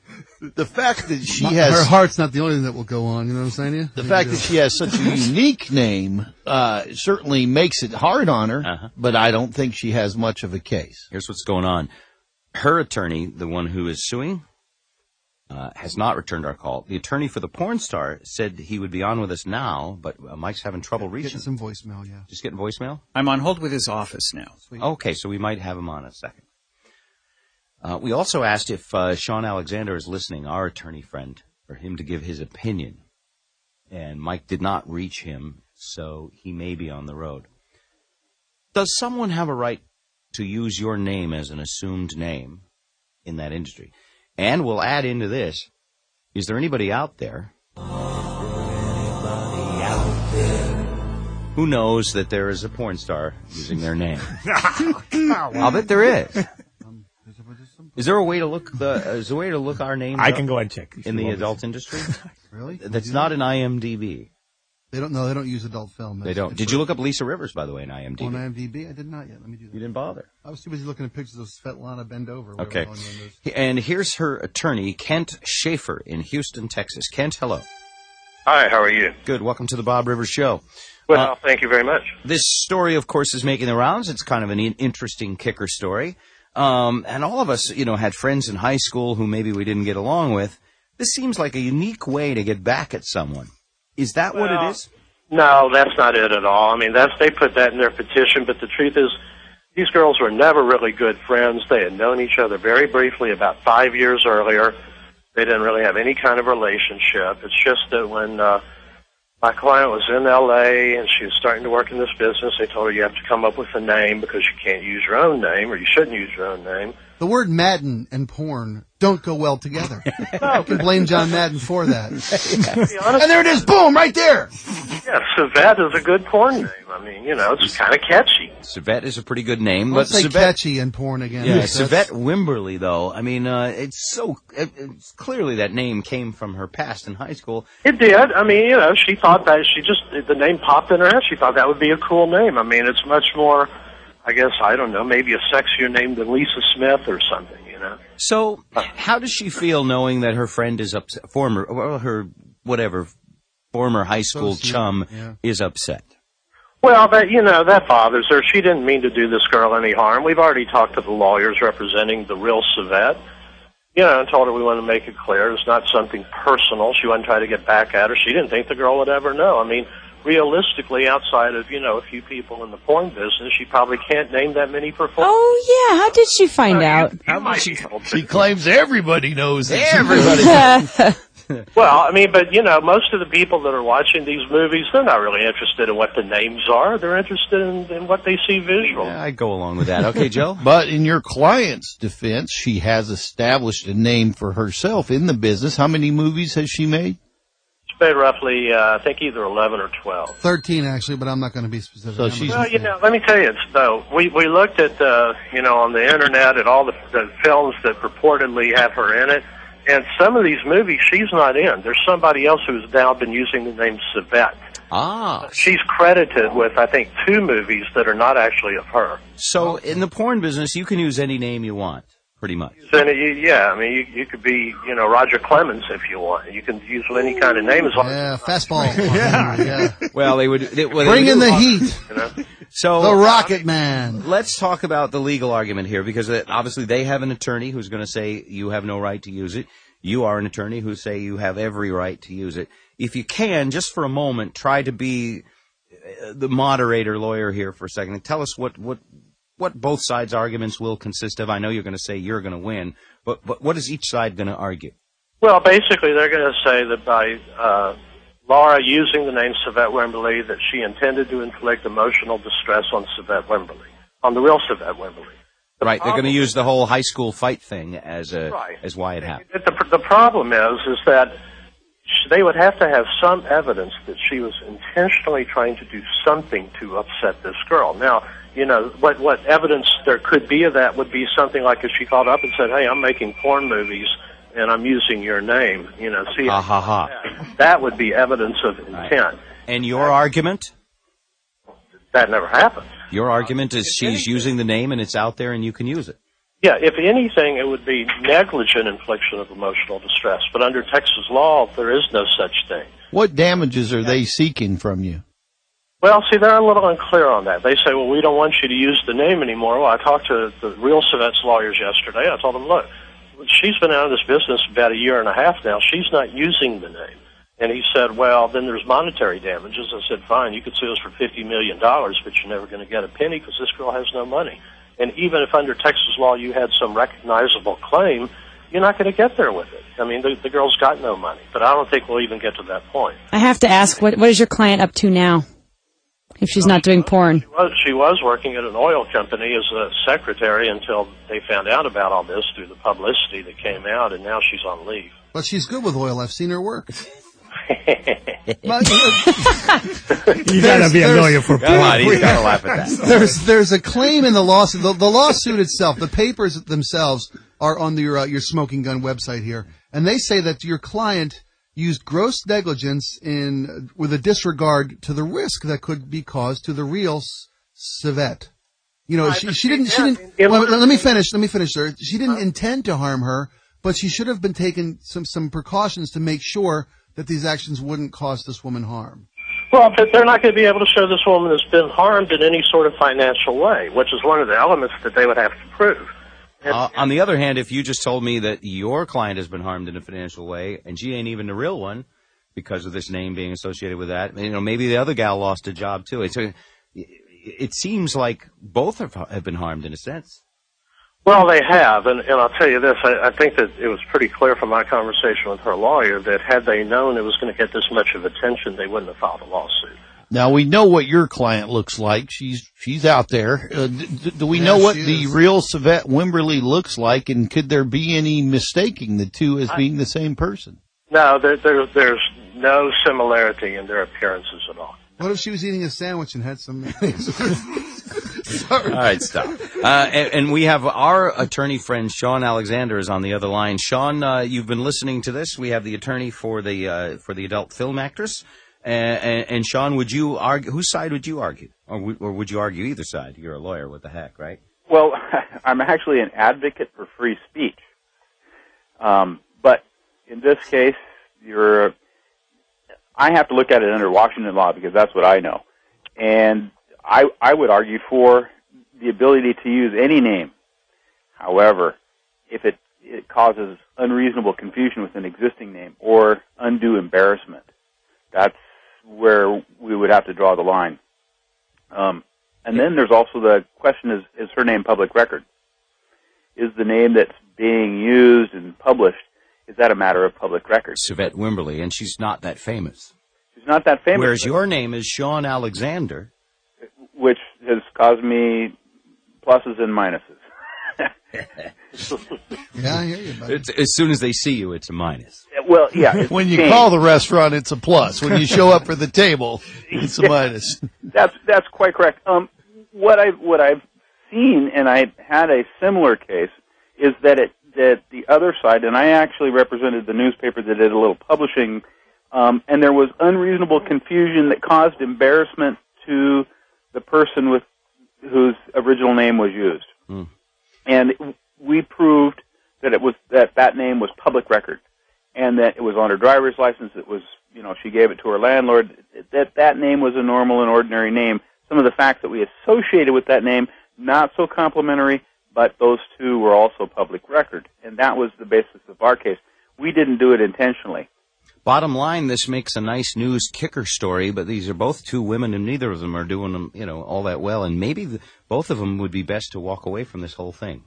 the fact that she My- has her heart's not the only thing that will go on. You know what I'm saying? to you? The fact that she has such a unique name uh, certainly makes it hard on her, Uh-huh. but I don't think she has much of a case. Here's what's going on. Her attorney, the one who is suing, uh, has not returned our call. The attorney for the porn star said he would be on with us now, but uh, Mike's having trouble reaching. getting some voicemail. Yeah. Just getting voicemail? I'm on hold with his office now. Okay, so we might have him on in a second. Uh, we also asked if uh, Sean Alexander is listening, our attorney friend, for him to give his opinion. And Mike did not reach him, so he may be on the road. Does someone have a right to use your name as an assumed name in that industry? And we'll add into this is there anybody out there who knows that there is a porn star using their name? I'll bet there is. Is there a way to look the? Uh, is there a way to look our names? I can go ahead and check. in the want me adult industry. Really? That's not in IMDb. They don't. No, they don't use adult film. They don't. Did you look up Lisa Rivers by the way in IMDb? on IMDb? I did not yet. Let me do you that. didn't bother. I was too busy looking at pictures of Svetlana bend over. Okay. the hell her name is. And here's her attorney, Kent Schaefer in Houston, Texas. Kent, hello. Hi, how are you? Good. Welcome to the Bob Rivers Show. Well, Uh, thank you very much. This story, of course, is making the rounds. It's kind of an interesting kicker story. Um, and all of us, you know, had friends in high school who maybe we didn't get along with. This seems like a unique way to get back at someone. Is that what it is? No, that's not it at all. I mean, that's they put that in their petition, but the truth is, these girls were never really good friends. They had known each other very briefly about five years earlier. They didn't really have any kind of relationship. It's just that when uh, my client was in L.A. and she was starting to work in this business, they told her you have to come up with a name because you can't use your own name or you shouldn't use your own name. The word Madden and porn don't go well together. I can blame John Madden for that. To and there it is. Boom! Right there. yeah, Savette is a good porn name. I mean, you know, it's kind of catchy. Savette is a pretty good name, Let's but say Savette, catchy and porn again. yeah, That's- Savette Wimberly, though. I mean, uh, it's so it, it's clearly that name came from her past in high school. It did. I mean, you know, she thought that she just the name popped in her head. She thought that would be a cool name. I mean, it's much more. I guess I don't know, maybe a sexier name than Lisa Smith or something. You know. So, how does she feel knowing that her friend is upset, former, well, her whatever, former high school Associate, chum yeah. is upset? Well, that you know that bothers her. She didn't mean to do this girl any harm. We've already talked to the lawyers representing the real Savette, you know, and told her we want to make it clear it's not something personal. She wasn't trying to get back at her. She didn't think the girl would ever know. I mean, realistically, outside of you know a few people in the porn business, she probably can't name that many performers. Oh yeah, how did she find out? How much she She claims everybody knows it. Everybody. well, I mean, but you know, most of the people that are watching these movies, they're not really interested in what the names are. They're interested in, in what they see visual. I go along with that. Okay, Joe. But in your client's defense, she has established a name for herself in the business. How many movies has she made? It's made roughly, uh, I think, either eleven or twelve. Thirteen actually, but I'm not going to be specific. So I'm she's- Well, you know, let me tell you, so we we looked at uh, you know on the internet at all the, the films that purportedly have her in it, and some of these movies she's not in. There's somebody else who's now been using the name Savette. Ah. She's credited with I think two movies that are not actually of her. So in the porn business, you can use any name you want, pretty much. Then you, yeah, I mean you, you could be you know Roger Clemens if you want. You can use any kind of name as long Yeah, fastball. Yeah. yeah. Well, they would they, well, they Bring would in do- the heat. you know. So The Rocket Man. Let's talk about the legal argument here because uh, obviously they have an attorney who's going to say you have no right to use it. You are an attorney who say you have every right to use it. If you can, just for a moment, try to be uh, the moderator lawyer here for a second and tell us what what what both sides' arguments will consist of. I know you're going to say you're going to win, but but what is each side going to argue? Well, basically, they're going to say that by uh, Laura using the name Savette Wimberly, that she intended to inflict emotional distress on Savette Wimberly, on the real Savette Wimberly. right, they're going to use the whole high school fight thing as a Right. as why it happened. The, the problem is, is that they would have to have some evidence that she was intentionally trying to do something to upset this girl. Now, you know, what what evidence there could be of that would be something like if she called up and said, "Hey, I'm making porn movies." And I'm using your name, you know. See, Ha ha ha. that would be evidence of intent. And your argument? That never happened. Your argument is she's using the name and it's out there and you can use it. Yeah, if anything, it would be negligent infliction of emotional distress. But under Texas law, there is no such thing. What damages are they seeking from you? Well, see, they're a little unclear on that. They say, well, we don't want you to use the name anymore. Well, I talked to the real Savette's lawyers yesterday. I told them, look, she's been out of this business about a year and a half now. She's not using the name. And he said, well, then there's monetary damages. I said, fine, you could sue us for $50 million, but you're never going to get a penny because this girl has no money. And even if under Texas law you had some recognizable claim, you're not going to get there with it. I mean, the, the girl's got no money. But I don't think we'll even get to that point. I have to ask, what what is your client up to now? If she's not doing porn. She was, she was working at an oil company as a secretary until they found out about all this through the publicity that came out, and now she's on leave. But she's good with oil. I've seen her work. You gotta be a lawyer for Come on, he's got to laugh at that. There's there's a claim in the lawsuit. The, the lawsuit itself, the papers themselves are on your uh, your smoking gun website here, and they say that your client used gross negligence in with a disregard to the risk that could be caused to the real S- Savette. You know, she, she didn't. She didn't. Well, let me finish. Let me finish, sir. She didn't intend to harm her, but she should have been taking some some precautions to make sure that these actions wouldn't cause this woman harm. Well, but they're not going to be able to show this woman has been harmed in any sort of financial way, which is one of the elements that they would have to prove. Uh, on the other hand, if you just told me that your client has been harmed in a financial way and she ain't even the real one because of this name being associated with that, you know, maybe the other gal lost a job too. It's a, it seems like both have, have been harmed in a sense. Well, they have, and, and I'll tell you this: I, I think that it was pretty clear from my conversation with her lawyer that had they known it was going to get this much of attention, they wouldn't have filed a lawsuit. Now we know what your client looks like. She's she's out there. Uh, d- d- do we Yeah, know what the is. real Savette Wimberly looks like, and could there be any mistaking the two as being the same person? No, there, there, there's no similarity in their appearances at all. What if she was eating a sandwich and had some? All right, stop. Uh, and, and we have our attorney friend Sean Alexander is on the other line. Sean, uh, you've been listening to this. We have the attorney for the uh, for the adult film actress. And, and Sean, would you argue? Whose side would you argue, or, would- or would you argue either side? You're a lawyer. What the heck, right? Well, I'm actually an advocate for free speech. Um, but in this case, you're. I have to look at it under Washington law because that's what I know. And I I would argue for the ability to use any name. However, if it it causes unreasonable confusion with an existing name or undue embarrassment, that's where we would have to draw the line. Um, and then there's also the question: Is is her name public record? Is the name that's being used and published is that a matter of public record? Savette Wimberly, and she's not that famous. She's not that famous. Whereas your name is Sean Alexander. which has caused me pluses and minuses. Yeah, I hear you. buddy. It's, as soon as they see you, it's a minus. well, yeah. When you call the restaurant, it's a plus. When you show up for the table, it's a minus. That's that's quite correct. Um, what I what I've seen, and I had a similar case, is that it that the other side, and I actually represented the newspaper that did a little publishing, um, and there was unreasonable confusion that caused embarrassment to the person with whose original name was used, Hmm. and we proved that it was that that name was public record, and that it was on her driver's license. It was you know she gave it to her landlord. That that name was a normal and ordinary name. Some of the facts that we associated with that name not so complimentary, but those two were also public record, and that was the basis of our case. We didn't do it intentionally. Bottom line, this makes a nice news kicker story, but these are both two women, and neither of them are doing them, you know, all that well. And maybe the, both of them would be best to walk away from this whole thing.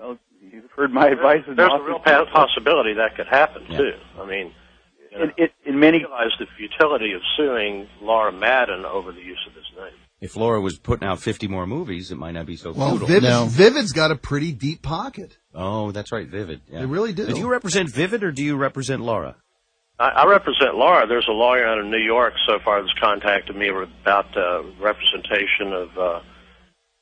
Well, you've heard my advice. and There's a real possibility that could happen Yeah. too. I mean, you know, in, in, in many realize the futility of suing Laura Madden over the use of this name. If Laura was putting out 50 more movies, it might not be so Well, futile. Vivid, No. Vivid's got a pretty deep pocket. Oh, that's right, Vivid. Yeah. They really do. Do you represent Vivid or do you represent Laura? I, I represent Laura. There's a lawyer out of New York so far that's contacted me about uh, representation of uh,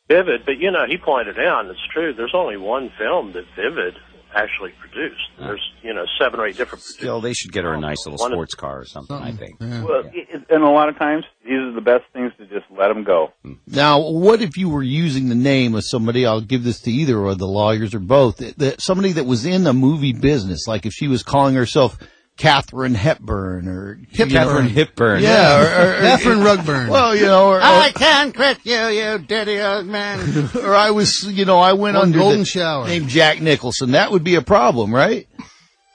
Vivid, but you know, he pointed out, and it's true. There's only one film that Vivid actually produced. There's you know seven or eight different. Still, they should get her a nice little One of- sports car or something, I think. well, it, and a lot of times these are the best things to just let them go. Hmm. Now, what if you were using the name of somebody? I'll give this to either or the lawyers or both. That, that somebody that was in the movie business, like if she was calling herself Katharine Hepburn or Hepburn. Katharine Hepburn. yeah, or, or, or- Catherine Rugburn. Well, you know, or, or, can't quit you, you dirty old man. or I was, you know, I went One under golden the shower. name Jack Nicholson. That would be a problem, right?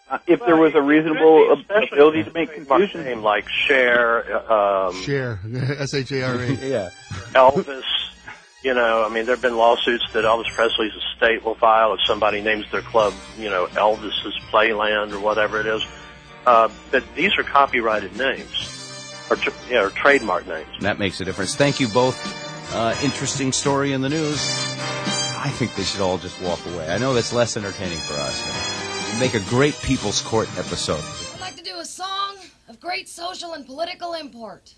Uh, if there was a reasonable ability to make trademark confusion, name like Cher, uh, um, Share. S H A R A. Yeah. Elvis. You know, I mean, there have been lawsuits that Elvis Presley's estate will file if somebody names their club, you know, Elvis's Playland or whatever it is. Uh, but these are copyrighted names, or, tr- yeah, or trademark names. That makes a difference. Thank you both. Uh, interesting story in the news. I think they should all just walk away. I know that's less entertaining for us. It'd make a great People's Court episode. I'd like to do a song of great social and political import.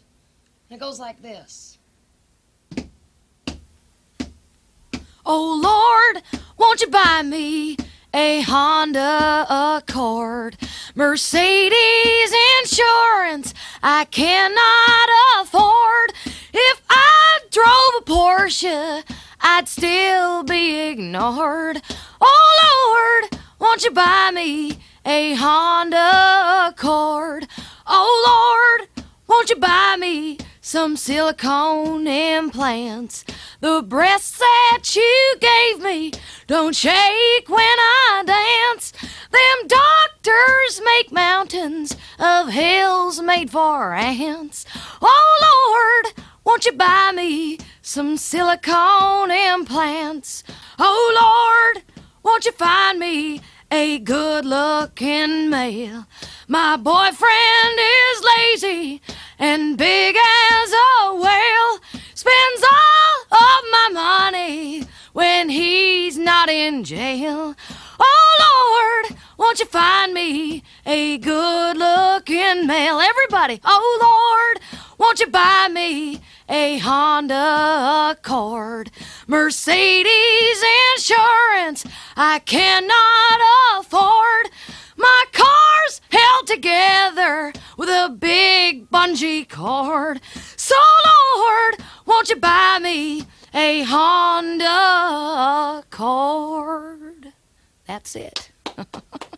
And it goes like this. Oh Lord, won't you buy me a Honda Accord? Mercedes insurance I cannot afford. If I drove a Porsche, I'd still be ignored. Oh Lord, won't you buy me a Honda Accord? Oh Lord, won't you buy me some silicone implants? The breasts that you gave me don't shake when I dance. Them doctors make mountains of hills made for ants. Oh Lord, won't you buy me some silicone implants? Oh Lord, won't you find me a good looking male? My boyfriend is lazy and big as a whale. Spends all of my money when he's not in jail. Oh Lord, won't you find me a good looking male? Everybody, oh Lord, won't you buy me a Honda Accord? Mercedes insurance I cannot afford. My car's held together with a big bungee cord. So, Lord, won't you buy me a Honda Accord? That's it. ハハハ。